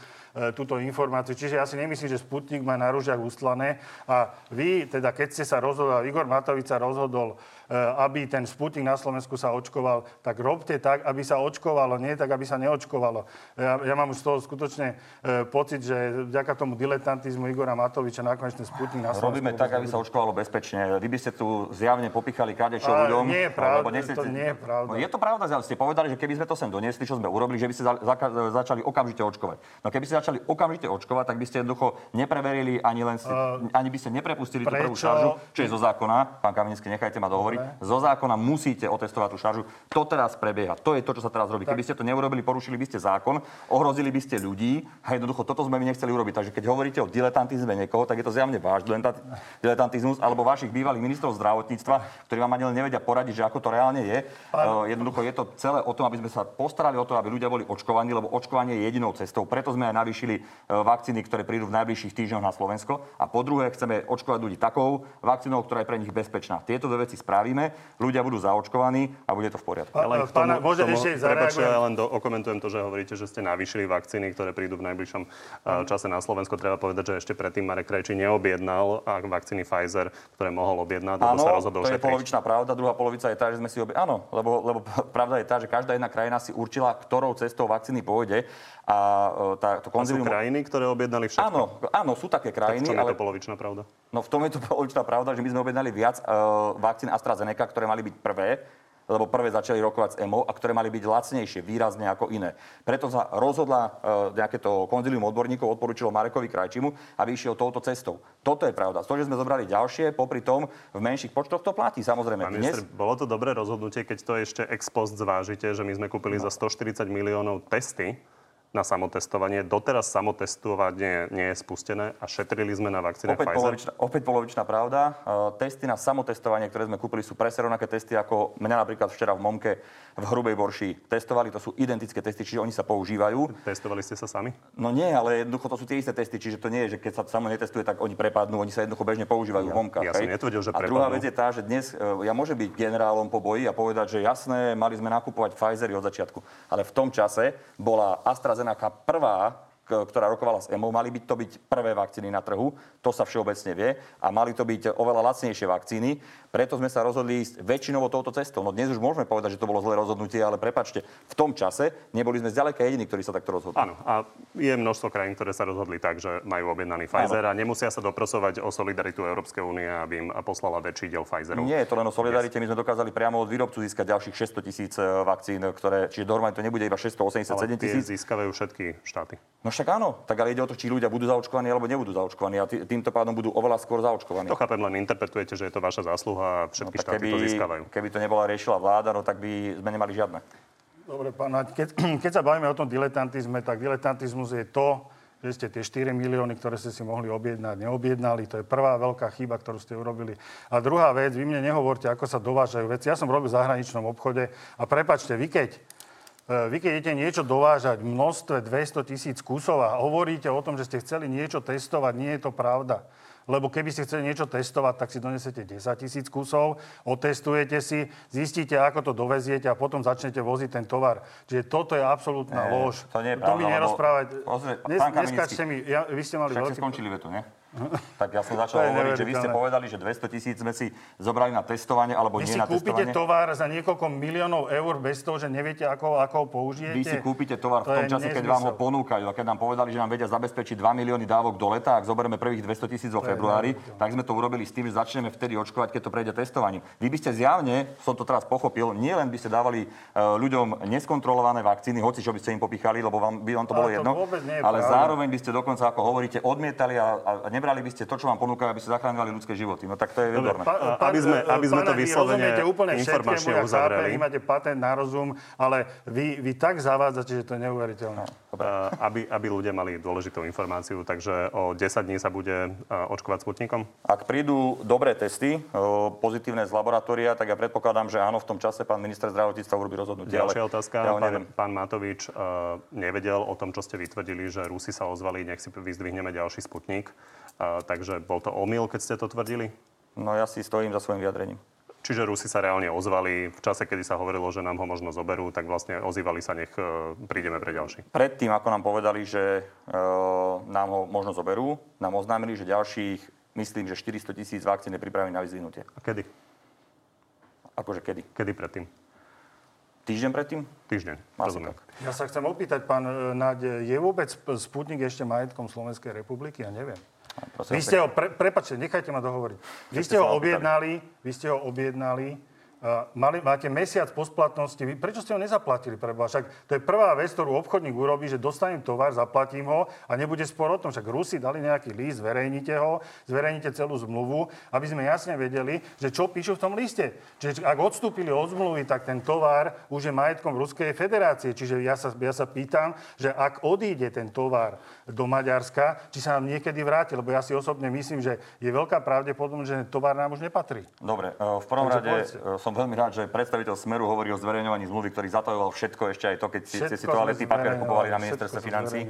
túto informáciu. Čiže ja si nemyslím, že sputnik má na ružiach ustlané. A vy, teda keď ste sa rozhodol, Igor Matovič sa rozhodol aby ten Sputnik na Slovensku sa očkoval, tak robte tak, aby sa očkovalo, nie tak, aby sa neočkovalo. Ja, ja mám už z toho skutočne e, pocit, že vďaka tomu diletantizmu Igora Matoviča nakoniec ten Sputnik na Slovensku... Robíme tak, aby sa očkovalo bezpečne. Vy by ste tu zjavne popichali kadečo ľuďom. Nie je pravda, nechcete... to nie je pravda. No, je to pravda, ste povedali, že keby sme to sem doniesli, čo sme urobili, že by ste za, za, začali okamžite očkovať. No keby ste začali okamžite očkovať, tak by ste jednoducho nepreverili ani len si, uh, ani by ste neprepustili prečo? tú prvú šaržu, čo je zo zákona. Pán Kamenický, nechajte ma dohovoriť dobre. Zo zákona musíte otestovať tú šaržu. To teraz prebieha. To je to, čo sa teraz robí. Keby ste to neurobili, porušili by ste zákon, ohrozili by ste ľudí a jednoducho toto sme my nechceli urobiť. Takže keď hovoríte o diletantizme niekoho, tak je to zjavne váš diletantizmus alebo vašich bývalých ministrov zdravotníctva, ktorí vám ani len nevedia poradiť, že ako to reálne je. Uh, jednoducho je to celé o tom, aby sme sa postarali o to, aby ľudia boli očkovaní, lebo očkovanie je jedinou cestou. Preto sme aj navýšili uh, vakcíny, ktoré prídu v najbližších týždňoch na Slovensko. A po druhé, chceme očkovať ľudí takou vakcínou, ktorá je pre nich bezpečná. Tieto dve veci spravíme ľudia budú zaočkovaní a bude to v poriadku. Ja len k tomu, Pána, môže tomu, ešte prepáčte, ja len do, okomentujem to, že hovoríte, že ste navýšili vakcíny, ktoré prídu v najbližšom uh, čase na Slovensko. Treba povedať, že ešte predtým Marek Krejčí neobjednal vakcíny Pfizer, ktoré mohol objednať, lebo sa rozhodol to je polovičná pravda, druhá polovica je tá, že sme si objednali. Áno, lebo, lebo pravda je tá, že každá jedna krajina si určila, ktorou cestou vakcíny pôjde. A e, tá, to konzilium... A sú krajiny, ktoré objednali všetko? Áno, áno sú také krajiny. Tak v čom ale... je to polovičná pravda? No v tom je to polovičná pravda, že my sme objednali viac uh, vakcín AstraZeneca, ktoré mali byť prvé lebo prvé začali rokovať s EMO a ktoré mali byť lacnejšie, výrazne ako iné. Preto sa rozhodla e, nejaké to konzilium odborníkov, odporúčilo Marekovi Krajčimu, aby išiel touto cestou. Toto je pravda. To, že sme zobrali ďalšie, popri tom v menších počtoch to platí. Samozrejme, Pán dnes... minister, bolo to dobré rozhodnutie, keď to ešte ex post zvážite, že my sme kúpili No. za 140 miliónov testy na samotestovanie. Doteraz samotestovanie nie je spustené a šetrili sme na vakcíne Opäť Pfizer. polovičná, opäť polovičná pravda. E, testy na samotestovanie, ktoré sme kúpili, sú presne rovnaké testy, ako mňa napríklad včera v Momke v Hrubej Borši testovali. To sú identické testy, čiže oni sa používajú. Testovali ste sa sami? No nie, ale jednoducho to sú tie isté testy, čiže to nie je, že keď sa samo netestuje, tak oni prepadnú, oni sa jednoducho bežne používajú v Momkách. ja som hej. netvrdil, že A druhá prepadnú. vec je tá, že dnes e, ja môžem byť generálom po boji a povedať, že jasné, mali sme nakupovať Pfizery od začiatku, ale v tom čase bola AstraZeneca prvá, ktorá rokovala s EMO, mali byť to byť prvé vakcíny na trhu, to sa všeobecne vie, a mali to byť oveľa lacnejšie vakcíny. Preto sme sa rozhodli ísť väčšinovo touto cestou. No dnes už môžeme povedať, že to bolo zlé rozhodnutie, ale prepačte, v tom čase neboli sme zďaleka jediní, ktorí sa takto rozhodli. Áno, a je množstvo krajín, ktoré sa rozhodli tak, že majú objednaný Pfizer a nemusia sa doprosovať o solidaritu Európskej únie, aby im poslala väčší diel Pfizerov. Nie je to len o solidarite, my sme dokázali priamo od výrobcu získať ďalších 600 tisíc e, vakcín, ktoré, čiže dohromady to nebude iba 687 Ale tie tisíc. získavajú všetky štáty. No však áno, tak ale ide o to, či ľudia budú zaočkovaní alebo nebudú zaočkovaní a tý- týmto pádom budú oveľa skôr zaočkovaní. To chápem, len interpretujete, že je to vaša zásluha všetky tak štáty to získavajú. keby to nebola riešila vláda, no tak by sme nemali žiadne. Dobre, pán Naď, keď, keď sa bavíme o tom diletantizme, tak diletantizmus je to, že ste tie 4 milióny, ktoré ste si mohli objednať, neobjednali. To je prvá veľká chyba, ktorú ste urobili. A druhá vec, vy mne nehovorte, ako sa dovážajú veci. Ja som robil v zahraničnom obchode a prepačte, vy keď e, vy keď idete niečo dovážať v množstve 200 tisíc kusov a hovoríte o tom, že ste chceli niečo testovať, nie je to pravda. Lebo keby ste chceli niečo testovať, tak si donesete 10 tisíc kusov, otestujete si, zistíte, ako to doveziete a potom začnete voziť ten tovar. Čiže toto je absolútna Nie, lož. to nie je To mi pravda, nerozprávať. Pozri- Dnes, pán Kamenický. mi, ja, vy ste mali veľký... skončili vetu, nie? Tak ja som začal hovoriť, že vy ste povedali, že 200 tisíc sme si zobrali na testovanie alebo Vy nie si na kúpite testovanie. tovar za niekoľko miliónov eur bez toho, že neviete, ako, ako ho použijete. Vy si kúpite tovar v To tom je čase, keď vám ho nezmysel. ponúkajú. A keď nám povedali, že nám vedia zabezpečiť 2 milióny dávok do leta, ak zoberieme prvých 200 tisíc vo februári, tak sme to urobili s tým, že začneme vtedy očkovať, keď to prejde testovaním. Vy by ste zjavne, som to teraz pochopil, nie len by ste dávali e, ľuďom neskontrolované vakcíny, hoci čo by ste im popichali, lebo vám, by vám to bolo Ale to jedno, ale zároveň by ste dokonca, ako hovoríte, odmietali a, a nebrali by ste to, čo vám ponúkajú, aby ste zachránili ľudské životy. No tak to je výborné. Pa- Aby sme- e, aby sme to vyslovene úplne informačne uzavreli. chápem, Vy máte patent na rozum, ale vy, vy tak zavádzate, že to je neuveriteľné. Uh, aby, aby ľudia mali dôležitú informáciu. Takže o 10 dní sa bude uh, očkovať Sputnikom? Ak prídu dobré testy, o, pozitívne z laboratória, tak ja predpokladám, že áno, v tom čase pán minister zdravotníctva urobí rozhodnutie. Ďalšia ale otázka. Ja pán, pán Matovič nevedel o tom, čo ste vytvrdili, že Rusi sa ozvali, nech si vyzdvihneme ďalší Sputnik. Takže bol to omyl, keď ste to tvrdili? No ja si stojím za svojim vyjadrením. Čiže Rusi sa reálne ozvali v čase, kedy sa hovorilo, že nám ho možno zoberú, tak vlastne ozývali sa, nech uh, prídeme pre ďalší. Predtým, ako nám povedali, že e, nám ho možno zoberú, nám oznámili, že ďalších, myslím, že 400 tisíc vakcín je pripravených na vyzvinutie. A kedy? Akože kedy? Kedy predtým? Týždeň predtým? Týždeň. Asi Rozumiem. tak. Ja sa chcem opýtať, pán e, Naď, je vôbec Sp- Sputnik ešte majetkom Slovenskej republiky? Ja neviem. Prosím Vy ste ho, pre, prepačte, nechajte ma dohovoriť. Vy ste ho objednali, vy ste ho objednali, mali, máte mesiac po splatnosti, vy, prečo ste ho nezaplatili? Preboha? Však to je prvá vec, ktorú obchodník urobí, že dostanem tovar, zaplatím ho a nebude spor o tom. Však Rusi dali nejaký list, zverejnite ho, zverejnite celú zmluvu, aby sme jasne vedeli, že čo píšu v tom liste. Čiže ak odstúpili od zmluvy, tak ten tovar už je majetkom Ruskej federácie. Čiže ja sa, ja sa pýtam, že ak odíde ten tovar do Maďarska, či sa nám niekedy vráti, lebo ja si osobne myslím, že je veľká pravdepodobnosť, že ten tovar nám už nepatrí. Dobre, e, v prvom Takže rade som veľmi rád, že predstaviteľ Smeru hovorí o zverejňovaní zmluvy, ktorý zatajoval všetko, ešte aj to, keď ste si toaletný papier kupovali na ministerstve financí.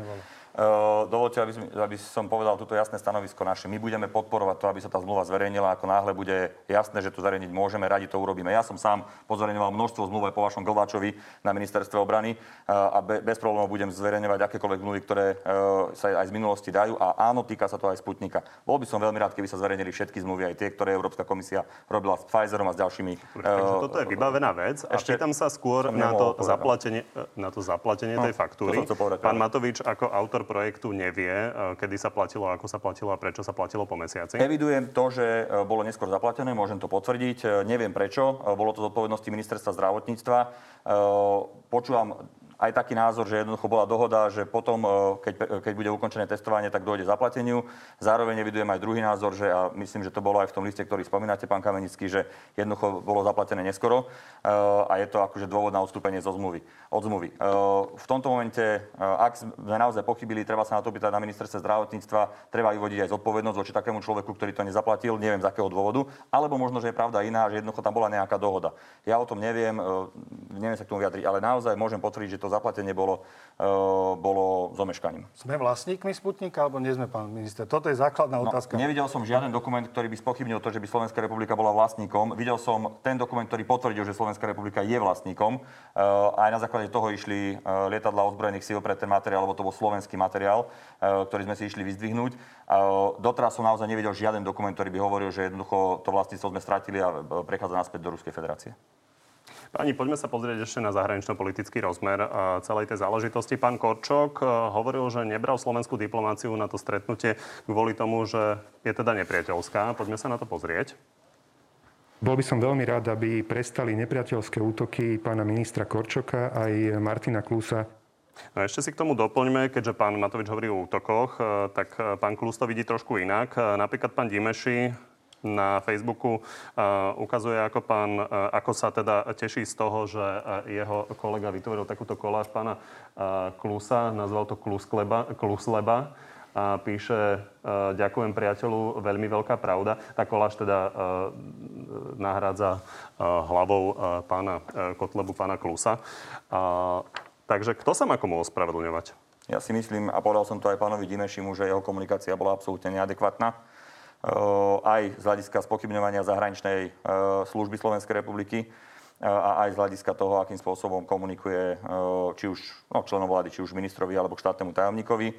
Uh, dovolte, aby, aby som povedal túto jasné stanovisko naše. My budeme podporovať to, aby sa tá zmluva zverejnila. Ako náhle bude jasné, že to zverejniť môžeme, radi to urobíme. Ja som sám pozverejňoval množstvo zmluv aj po vašom Glváčovi na ministerstve obrany uh, a be, bez problémov budem zverejňovať akékoľvek zmluvy, ktoré uh, sa aj z minulosti dajú. A áno, týka sa to aj Sputnika. Bol by som veľmi rád, keby sa zverejnili všetky zmluvy, aj tie, ktoré Európska komisia robila s Pfizerom a s ďalšími. Takže toto je vybavená vec. A ešte pýtam sa skôr na to, povedať. zaplatenie, na to zaplatenie tej faktúry. to Pán. Matovič ako autor projektu nevie, kedy sa platilo, ako sa platilo a prečo sa platilo po mesiaci? Evidujem to, že bolo neskôr zaplatené, môžem to potvrdiť. Neviem prečo. Bolo to z odpovednosti ministerstva zdravotníctva. Počúvam aj taký názor, že jednoducho bola dohoda, že potom, e, keď, keď bude ukončené testovanie, tak dojde zaplateniu. Zároveň evidujem aj druhý názor, že a myslím, že to bolo aj v tom liste, ktorý spomínate, pán Kamenický, že jednoducho bolo zaplatené neskoro e, a je to akože dôvod na odstúpenie zo zmluvy, od zmluvy. E, v tomto momente, ak sme naozaj pochybili, treba sa na to pýtať na ministerstve zdravotníctva, treba vyvodiť aj zodpovednosť voči takému človeku, ktorý to nezaplatil, neviem z akého dôvodu, alebo možno, že je pravda iná, že jednoducho tam bola nejaká dohoda. Ja o tom neviem, neviem sa k tomu vyjadriť, ale naozaj môžem potvrdiť, že to to zaplatenie bolo, e, bolo s omeškaním. Sme vlastníkmi Sputnika, alebo nie sme, pán minister? Toto je základná no, otázka. Nevidel som žiaden dokument, ktorý by spochybnil to, že by Slovenská republika bola vlastníkom. Videl som ten dokument, ktorý potvrdil, že Slovenská republika je vlastníkom. E, aj na základe toho išli e, lietadla ozbrojených síl pre ten materiál, lebo to bol slovenský materiál, ktorý sme si išli vyzdvihnúť. Doteraz som naozaj nevidel žiaden dokument, ktorý by hovoril, že jednoducho to vlastníctvo sme stratili a prechádza naspäť do Ruskej federácie. Pani, poďme sa pozrieť ešte na zahranično-politický rozmer celej tej záležitosti. Pán Korčok e, hovoril, že nebral slovenskú diplomáciu na to stretnutie kvôli tomu, že je teda nepriateľská. Poďme sa na to pozrieť. Bol by som veľmi rád, aby prestali nepriateľské útoky pána ministra Korčoka aj Martina Klusa No ešte si k tomu doplňme, keďže pán Matovič hovorí o útokoch, e, tak pán Klus to vidí trošku inak. Napríklad pán Dimeši na Facebooku ukazuje, ako, pán, ako sa teda teší z toho, že jeho kolega vytvoril takúto koláž pána Klusa, nazval to Klusleba, Klusleba a píše ďakujem priateľu, veľmi veľká pravda. Tá koláž teda nahrádza hlavou pána Kotlebu, pána Klusa. Takže kto sa má komu ospravedlňovať? Ja si myslím, a povedal som to aj pánovi Dimešimu, že jeho komunikácia bola absolútne neadekvátna aj z hľadiska spochybňovania zahraničnej služby Slovenskej republiky a aj z hľadiska toho, akým spôsobom komunikuje či už no, členom vlády, či už ministrovi alebo štátnemu tajomníkovi.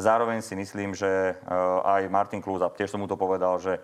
Zároveň si myslím, že aj Martin Klúza, tiež som mu to povedal, že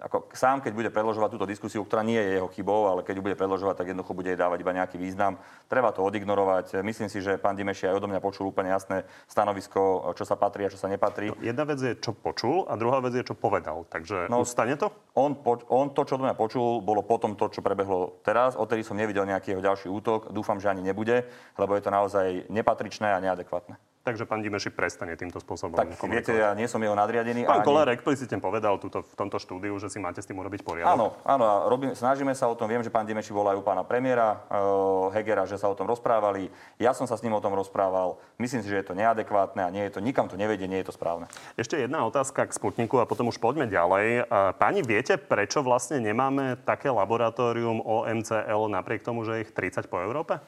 ako sám, keď bude predložovať túto diskusiu, ktorá nie je jeho chybou, ale keď ju bude predložovať, tak jednoducho bude jej dávať iba nejaký význam. Treba to odignorovať. Myslím si, že pán Dimeši aj odo mňa počul úplne jasné stanovisko, čo sa patrí a čo sa nepatrí. No, jedna vec je, čo počul a druhá vec je, čo povedal. Takže no, ustane to? On, po, on to, čo odo mňa počul, bolo potom to, čo prebehlo teraz. Odtedy som nevidel nejaký jeho ďalší útok. Dúfam, že ani nebude, lebo je to naozaj nepatričné a neadekvátne. Takže pán Dimeši prestane týmto spôsobom Tak viete, ja nie som jeho nadriadený. Pán ani... Kolár explicitne povedal túto, v tomto štúdiu, že si máte s tým urobiť poriadok. Áno, áno, a robím, snažíme sa o tom. Viem, že pán Dimeši volá aj u pána premiéra uh, Hegera, že sa o tom rozprávali. Ja som sa s ním o tom rozprával. Myslím si, že je to neadekvátne a nie je to, nikam to nevedie, nie je to správne. Ešte jedna otázka k Sputniku a potom už poďme ďalej. Pani, viete, prečo vlastne nemáme také laboratórium OMCL napriek tomu, že ich 30 po Európe?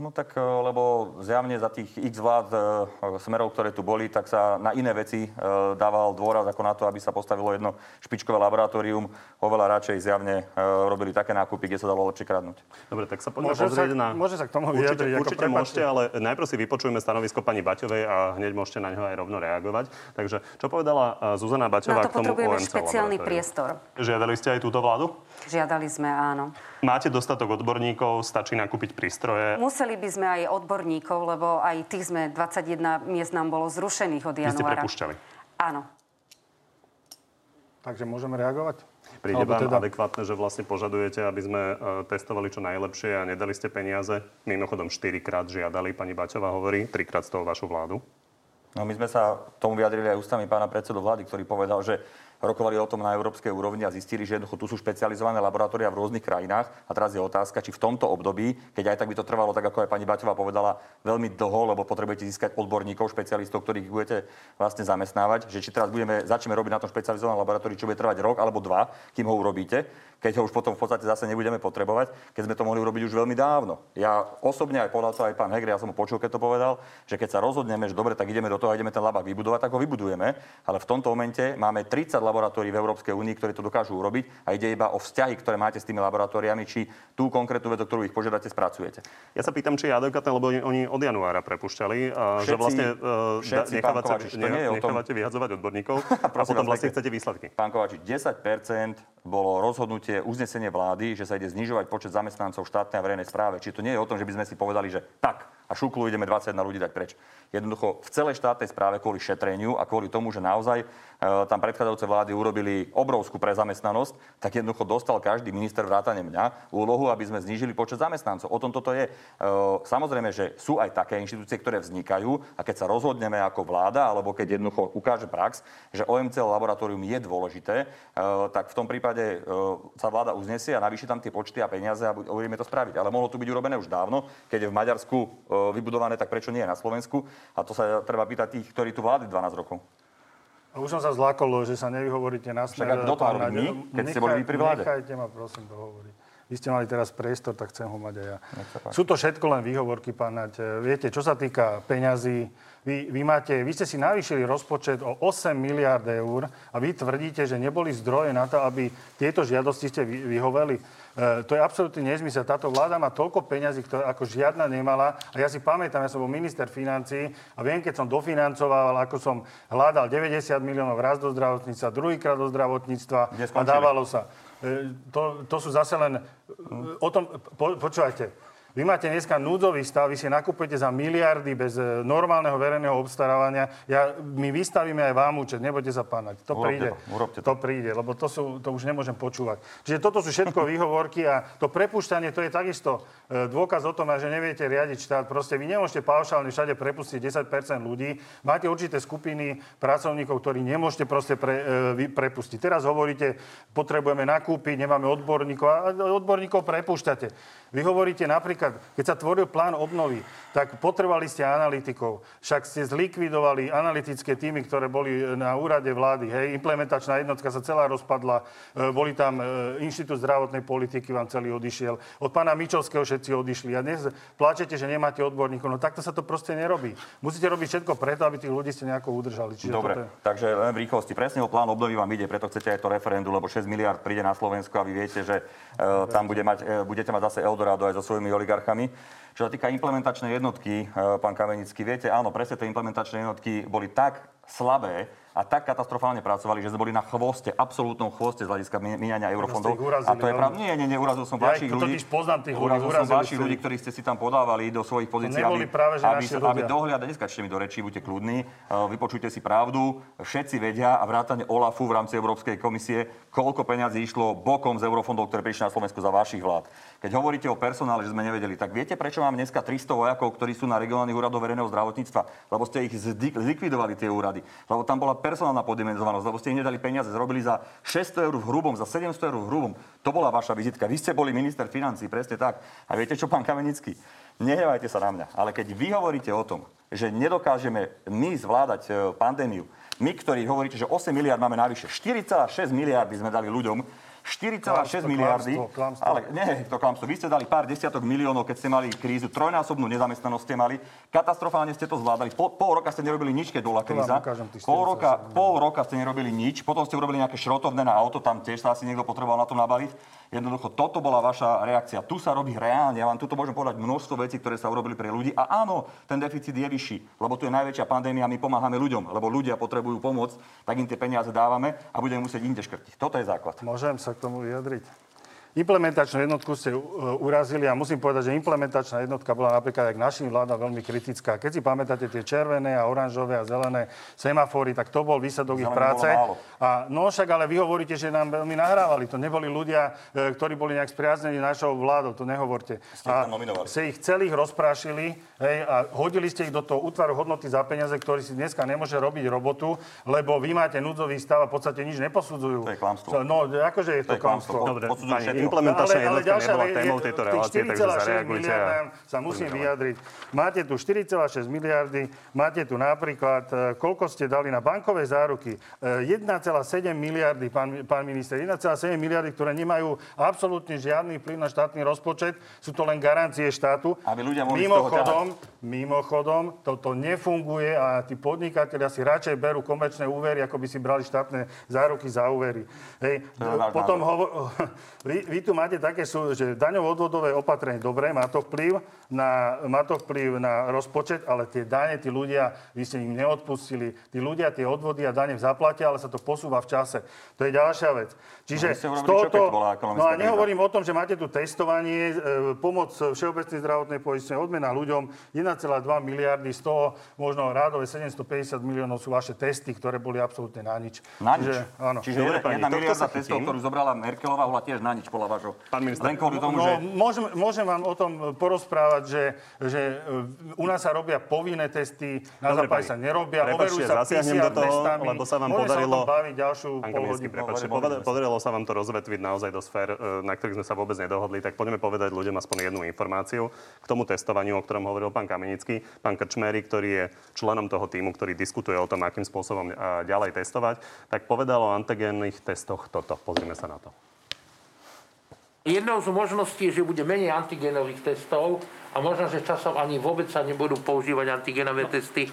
No tak, e, lebo zjavne za tých x vlád e, smerov, ktoré tu boli, tak sa na iné veci e, dával dôraz ako na to, aby sa postavilo jedno špičkové laboratórium. Oveľa radšej zjavne robili také nákupy, kde sa dalo lepšie kradnúť. Dobre, tak sa poďme môže pozrieť sa, na... Môže sa k tomu vyjadriť. Určite, určite môžete, ale najprv si vypočujeme stanovisko pani Baťovej a hneď môžete na ňo aj rovno reagovať. Takže čo povedala Zuzana Baťová k tomu potrebujeme špeciálny priestor. Žiadali ste aj túto vládu? Žiadali sme, áno. Máte dostatok odborníkov, stačí nakúpiť prístroje? Museli by sme aj odborníkov, lebo aj tých sme 21 miest nám bolo zrušených od januára. Vy ste prepušťali? Áno. Takže môžeme reagovať? Príde vám teda... adekvátne, že vlastne požadujete, aby sme e, testovali čo najlepšie a nedali ste peniaze? Mimochodom 4 krát žiadali, pani Baťová hovorí, 3 krát z toho vašu vládu. No my sme sa tomu vyjadrili aj ústami pána predsedu vlády, ktorý povedal, že rokovali o tom na európskej úrovni a zistili, že jednoducho tu sú špecializované laboratória v rôznych krajinách. A teraz je otázka, či v tomto období, keď aj tak by to trvalo, tak ako aj pani Baťová povedala, veľmi dlho, lebo potrebujete získať odborníkov, špecialistov, ktorých budete vlastne zamestnávať, že či teraz budeme, začneme robiť na tom špecializovanom laboratóriu, čo bude trvať rok alebo dva, kým ho urobíte, keď ho už potom v podstate zase nebudeme potrebovať, keď sme to mohli urobiť už veľmi dávno. Ja osobne, aj povedal to aj pán Hegre, ja som ho počul, keď to povedal, že keď sa rozhodneme, že dobre, tak ideme do toho a ideme ten labák vybudovať, tak ho vybudujeme, ale v tomto momente máme 30 laboratórií v Európskej únii, ktoré to dokážu urobiť a ide iba o vzťahy, ktoré máte s tými laboratóriami, či tú konkrétnu vec, ktorú ich požiadate, spracujete. Ja sa pýtam, či je adekvátne, lebo oni od januára prepušťali, a všetci, že vlastne uh, všetci, nechávate, Kovačič, ne, nie nechávate tom... vyhadzovať odborníkov a potom vlastne chcete výsledky. Pán Kovačič, 10% bolo rozhodnutie, uznesenie vlády, že sa ide znižovať počet zamestnancov štátnej a verejnej správe. Či to nie je o tom, že by sme si povedali, že tak, a šuklu ideme 21 ľudí dať preč. Jednoducho v celej štátnej správe kvôli šetreniu a kvôli tomu, že naozaj e, tam predchádzajúce vlády urobili obrovskú prezamestnanosť, tak jednoducho dostal každý minister vrátane mňa úlohu, aby sme znížili počet zamestnancov. O tom toto je. E, samozrejme, že sú aj také inštitúcie, ktoré vznikajú a keď sa rozhodneme ako vláda, alebo keď jednoducho ukáže prax, že OMC laboratórium je dôležité, e, tak v tom prípade e, sa vláda uznesie a navýši tam tie počty a peniaze a budeme to spraviť. Ale mohlo to byť urobené už dávno, keď v Maďarsku e, vybudované, tak prečo nie na Slovensku? A to sa treba pýtať tých, ktorí tu vládli 12 rokov. Už som sa zlákol, že sa nevyhovoríte na smer. Však kto to robí? My? Keď ste boli vy pri vláde? Nechajte ma, prosím, dohovoriť. Vy ste mali teraz priestor, tak chcem ho mať aj ja. Sú to všetko len výhovorky, pán Nať. Viete, čo sa týka peňazí, vy, vy, máte, vy ste si navýšili rozpočet o 8 miliard eur a vy tvrdíte, že neboli zdroje na to, aby tieto žiadosti ste vyhoveli. E, to je absolútny nezmysel. Táto vláda má toľko peňazí, ktoré ako žiadna nemala. A ja si pamätám, ja som bol minister financí a viem, keď som dofinancoval, ako som hľadal 90 miliónov raz do zdravotníctva, druhýkrát do zdravotníctva a dávalo sa. E, to, to sú zase len... O tom, po, počúvajte, vy máte dneska núdzový stav, vy si nakupujete za miliardy bez e, normálneho verejného obstarávania. Ja, my vystavíme aj vám účet, nebojte sa pánať. To urobte príde. To, urobte to. to príde, lebo to, sú, to už nemôžem počúvať. Čiže toto sú všetko výhovorky a to prepušťanie, to je takisto e, dôkaz o tom, že neviete riadiť štát. Proste vy nemôžete paušálne všade prepustiť 10% ľudí. Máte určité skupiny pracovníkov, ktorí nemôžete proste pre, e, prepustiť. Teraz hovoríte, potrebujeme nakúpiť, nemáme odborníkov a odborníkov prepúšťate. Vy hovoríte napríklad, keď sa tvoril plán obnovy, tak potrebovali ste analytikov. Však ste zlikvidovali analytické týmy, ktoré boli na úrade vlády. Hej, implementačná jednotka sa celá rozpadla. E, boli tam e, Inštitút zdravotnej politiky, vám celý odišiel. Od pána Mičovského všetci odišli. A dnes pláčete, že nemáte odborníkov. No takto sa to proste nerobí. Musíte robiť všetko preto, aby tých ľudí ste nejako udržali. Čiže Dobre, je... takže len v rýchlosti. Presne o plán obnovy vám ide, preto chcete aj to referendum, lebo 6 miliard príde na Slovensko a vy viete, že uh, tam bude mať, uh, budete mať zase Eldorado aj so svojimi oligarchami. Čo sa týka implementačnej jednotky, e, pán Kamenický, viete, áno, presne tie implementačné jednotky boli tak slabé, a tak katastrofálne pracovali, že sme boli na chvoste, absolútnom chvoste z hľadiska míňania eurofondov. A to je pravda. Nie, nie, nie, urazil som ja vašich ľudí. poznám tých. Urazil som vašich ľudí, ktorí ste si tam podávali do svojich pozícií, aby, práve, aby, aby dohľadali, neskačte mi do rečí, buďte kľudní, uh, vypočujte si pravdu. Všetci vedia a vrátane OLAFu v rámci Európskej komisie, koľko peňazí išlo bokom z eurofondov, ktoré prišli na Slovensku za vašich vlád. Keď hovoríte o personále, že sme nevedeli, tak viete, prečo mám dneska 300 vojakov, ktorí sú na regionálnych úradoch verejného zdravotníctva? Lebo ste ich zlikvidovali tie úrady. Lebo tam bola personálna poddimenzovanosť, lebo ste im nedali peniaze, zrobili za 600 eur v hrubom, za 700 eur v hrubom. To bola vaša vizitka. Vy ste boli minister financí, presne tak. A viete čo, pán Kamenický? Nehevajte sa na mňa, ale keď vy hovoríte o tom, že nedokážeme my zvládať e, pandémiu, my, ktorí hovoríte, že 8 miliard máme navyše, 4,6 miliardy sme dali ľuďom, 4,6 miliardy. Klamstvo. Ale nie, to klamstvo. Vy ste dali pár desiatok miliónov, keď ste mali krízu, trojnásobnú nezamestnanosť ste mali. Katastrofálne ste to zvládali. Po, pol roka ste nerobili nič, keď bola kríza. Pol roka, pol roka ste nerobili nič. Potom ste urobili nejaké šrotovné na auto, tam tiež sa asi niekto potreboval na to nabaliť. Jednoducho, toto bola vaša reakcia. Tu sa robí reálne. Ja vám tuto môžem povedať množstvo vecí, ktoré sa urobili pre ľudí. A áno, ten deficit je vyšší, lebo tu je najväčšia pandémia, my pomáhame ľuďom, lebo ľudia potrebujú pomoc, tak im tie peniaze dávame a budeme musieť inde škrtiť. Toto je základ. Môžem sa k tomu vyjadriť? Implementačnú jednotku ste uh, urazili a musím povedať, že implementačná jednotka bola napríklad aj k našim vládam veľmi kritická. Keď si pamätáte tie červené a oranžové a zelené semafóry, tak to bol výsledok ich práce. A no však ale vy hovoríte, že nám veľmi nahrávali. To neboli ľudia, e, ktorí boli nejak spriaznení našou vládou, to nehovorte. Ste a ste ich celých rozprášili hej, a hodili ste ich do toho útvaru hodnoty za peniaze, ktorý si dneska nemôže robiť robotu, lebo vy máte núdzový stav a v podstate nič neposudzujú. To je klamstvo. No, akože je to, to je klamstvo. klamstvo. Dobre, implementačná ale, ale jednotka nebola témou tejto relácie, takže zareagujte. A... sa musím vyjadriť. Máte tu 4,6 miliardy, máte tu napríklad, e, koľko ste dali na bankové záruky? 1,7 e, miliardy, pán, pán minister, 1,7 miliardy, ktoré nemajú absolútne žiadny vplyv na štátny rozpočet, sú to len garancie štátu. Aby ľudia mohli mimochodom, mimochodom, toto nefunguje a tí podnikatelia si radšej berú komerčné úvery, ako by si brali štátne záruky za úvery. Hej. Potom hovo- vy, tu máte také, sú, že daňovo-odvodové opatrenie, dobre, má to vplyv na, má to vplyv na rozpočet, ale tie dane, tí ľudia, vy ste im neodpustili, tí ľudia tie odvody a dane zaplatia, ale sa to posúva v čase. To je ďalšia vec. Čiže No, z tohoto, bola no a nehovorím o tom, že máte tu testovanie, e, pomoc Všeobecnej zdravotnej poistenie, odmena ľuďom, 1,2 miliardy, z toho možno rádové 750 miliónov sú vaše testy, ktoré boli absolútne na nič. Na nič. Čiže, áno. Čiže Dobre, jedna, jedna miliarda testov, ktorú zobrala Merkelová, bola tiež na nič, podľa vášho. Pán minister, Len kvôli tomu, No, že... môžem, môžem vám o tom porozprávať, že, že e, u nás sa robia povinné testy, na západe sa nerobia, Prepáčte, overujú sa PCR do toho, testami. lebo sa vám podarilo- sa o tom baviť ďalšiu Pán pol Kaminsky, hodinu. prepáčte, Dobre, podarilo, dobre. podarilo sa vám to rozvetviť naozaj do sfér, e, na ktorých sme sa vôbec nedohodli, tak poďme povedať ľuďom aspoň jednu informáciu k tomu testovaniu, o ktorom hovoril pán Kamenický. Pán Krčmery, ktorý je členom toho týmu, ktorý diskutuje o tom, akým spôsobom e, ďalej testovať, tak povedal o antigénnych testoch toto. Pozrime sa na to. Jednou z možností je, že bude menej antigenových testov a možno, že časom ani vôbec sa nebudú používať antigenové testy.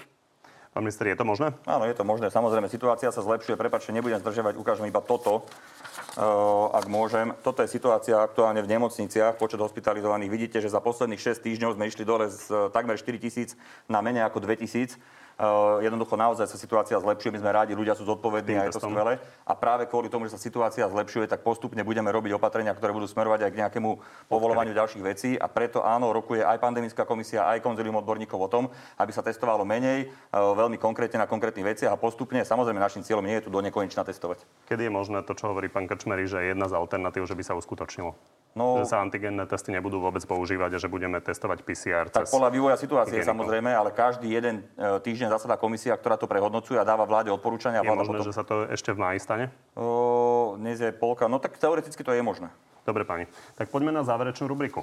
Pán minister, je to možné? Áno, je to možné. Samozrejme, situácia sa zlepšuje. Prepačte, nebudem zdržovať, ukážem iba toto, eh, ak môžem. Toto je situácia aktuálne v nemocniciach, počet hospitalizovaných. Vidíte, že za posledných 6 týždňov sme išli dole z eh, takmer 4 tisíc na menej ako 2 tisíc. Eh, Jednoducho naozaj sa situácia zlepšuje, my sme rádi, ľudia sú zodpovední a je to skvelé. A práve kvôli tomu, že sa situácia zlepšuje, tak postupne budeme robiť opatrenia, ktoré budú smerovať aj k nejakému povolovaniu ďalších vecí. A preto áno, rokuje aj pandemická komisia, aj konzilium odborníkov o tom, aby sa testovalo menej, eh, veľmi konkrétne na konkrétnych veciach a postupne. Samozrejme, našim cieľom nie je tu do nekonečna testovať. Kedy je možné to, čo hovorí pán Krčmery, že je jedna z alternatív, že by sa uskutočnilo? No, Že sa antigenné testy nebudú vôbec používať a že budeme testovať PCR tak cez... podľa vývoja situácie hygienikov. samozrejme, ale každý jeden eh, týždeň zasadá komisia, ktorá to prehodnocuje a dáva vláde odporúčania. Je vláda možné, potom- že sa to ešte v máji stane? O, dnes je polka, no tak teoreticky to je možné. Dobre, pani. Tak poďme na záverečnú rubriku.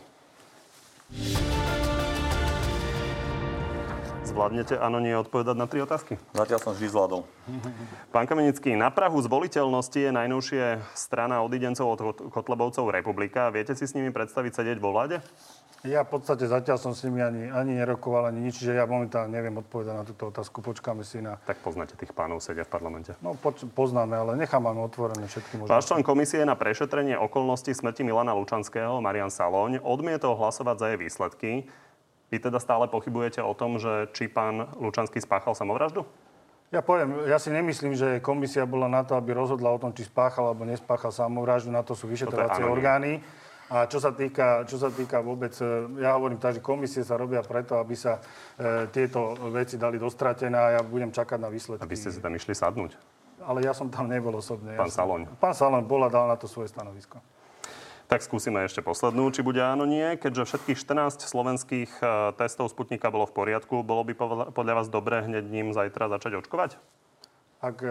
Zvládnete, áno, nie odpovedať na tri otázky? Zatiaľ som vždy zvládol. Pán Kamenický, na Prahu zvoliteľnosti je najnovšie strana odidencov od Kot- Kotlebovcov Republika. Viete si s nimi predstaviť sedieť vo vláde? Ja v podstate zatiaľ som s nimi ani, ani nerokoval, ani nič, čiže ja momentálne neviem odpovedať na túto otázku. Počkáme si na... Tak poznáte tých pánov, sedia v parlamente. No, poč- poznáme, ale nechám vám otvorené všetky možnosti. Váš člen komisie na prešetrenie okolností smrti Milana Lučanského, Marian Saloň, odmietol hlasovať za jej výsledky. Vy teda stále pochybujete o tom, že či pán Lučanský spáchal samovraždu? Ja poviem, ja si nemyslím, že komisia bola na to, aby rozhodla o tom, či spáchal alebo nespáchal samovraždu. Na to sú vyšetrovacie je orgány. A čo sa, týka, čo sa týka vôbec, e, ja hovorím tak, že komisie sa robia preto, aby sa e, tieto veci dali dostratené a ja budem čakať na výsledky. Aby ste si tam išli sadnúť. Ale ja som tam nebol osobne. Pán ja som- Saloň. Pán Saloň bol a dal na to svoje stanovisko. Tak skúsime ešte poslednú, či bude áno, nie. Keďže všetkých 14 slovenských e, testov Sputnika bolo v poriadku, bolo by podľa- vás dobré hneď ním zajtra začať očkovať? Ak e,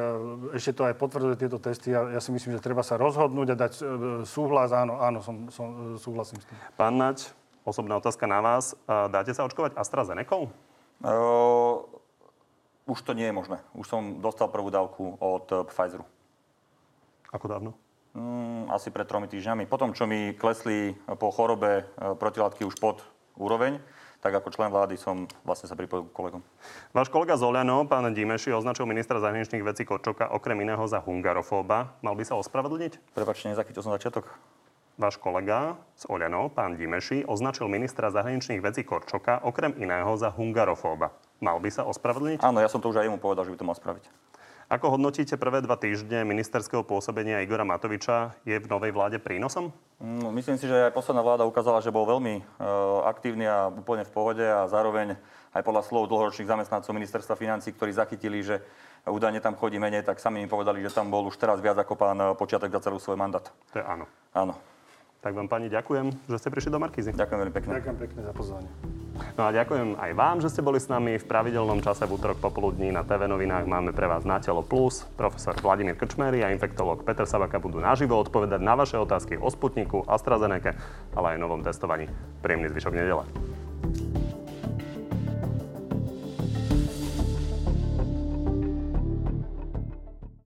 ešte to aj potvrdzuje tieto testy, ja, ja si myslím, že treba sa rozhodnúť a dať e, súhlas. Áno, áno, som, som, súhlasím s tým. Pán Naď, osobná otázka na vás. Dáte sa očkovať AstraZeneca? Uh, už to nie je možné. Už som dostal prvú dávku od Pfizeru. Ako dávno? Mm, asi pred tromi týždňami. Potom, čo mi klesli po chorobe eh, protilátky už pod úroveň, tak ako člen vlády som vlastne sa pripojil k kolegom. Váš kolega z Oľano, pán Dimeši, označil ministra zahraničných vecí Korčoka okrem iného za hungarofóba. Mal by sa ospravedlniť? Prepačte, nezachytil som začiatok. Váš kolega z Oľano, pán Dimeši, označil ministra zahraničných vecí Korčoka okrem iného za hungarofóba. Mal by sa ospravedlniť? Áno, ja som to už aj jemu povedal, že by to mal spraviť. Ako hodnotíte prvé dva týždne ministerského pôsobenia Igora Matoviča? Je v novej vláde prínosom? No, myslím si, že aj posledná vláda ukázala, že bol veľmi e, aktívny a úplne v pohode a zároveň aj podľa slov dlhoročných zamestnancov ministerstva financí, ktorí zachytili, že údajne tam chodí menej, tak sami mi povedali, že tam bol už teraz viac ako pán e, Počiatek za celý svoj mandát. To je áno. Áno. Tak vám pani ďakujem, že ste prišli do Markízy. Ďakujem veľmi pekne. Ďakujem pekne za pozvanie. No a ďakujem aj vám, že ste boli s nami v pravidelnom čase v útorok popoludní na TV novinách. Máme pre vás na telo plus. Profesor Vladimír Krčmery a infektológ Peter Sabaka budú naživo odpovedať na vaše otázky o Sputniku, AstraZeneca, ale aj novom testovaní. Príjemný zvyšok nedele.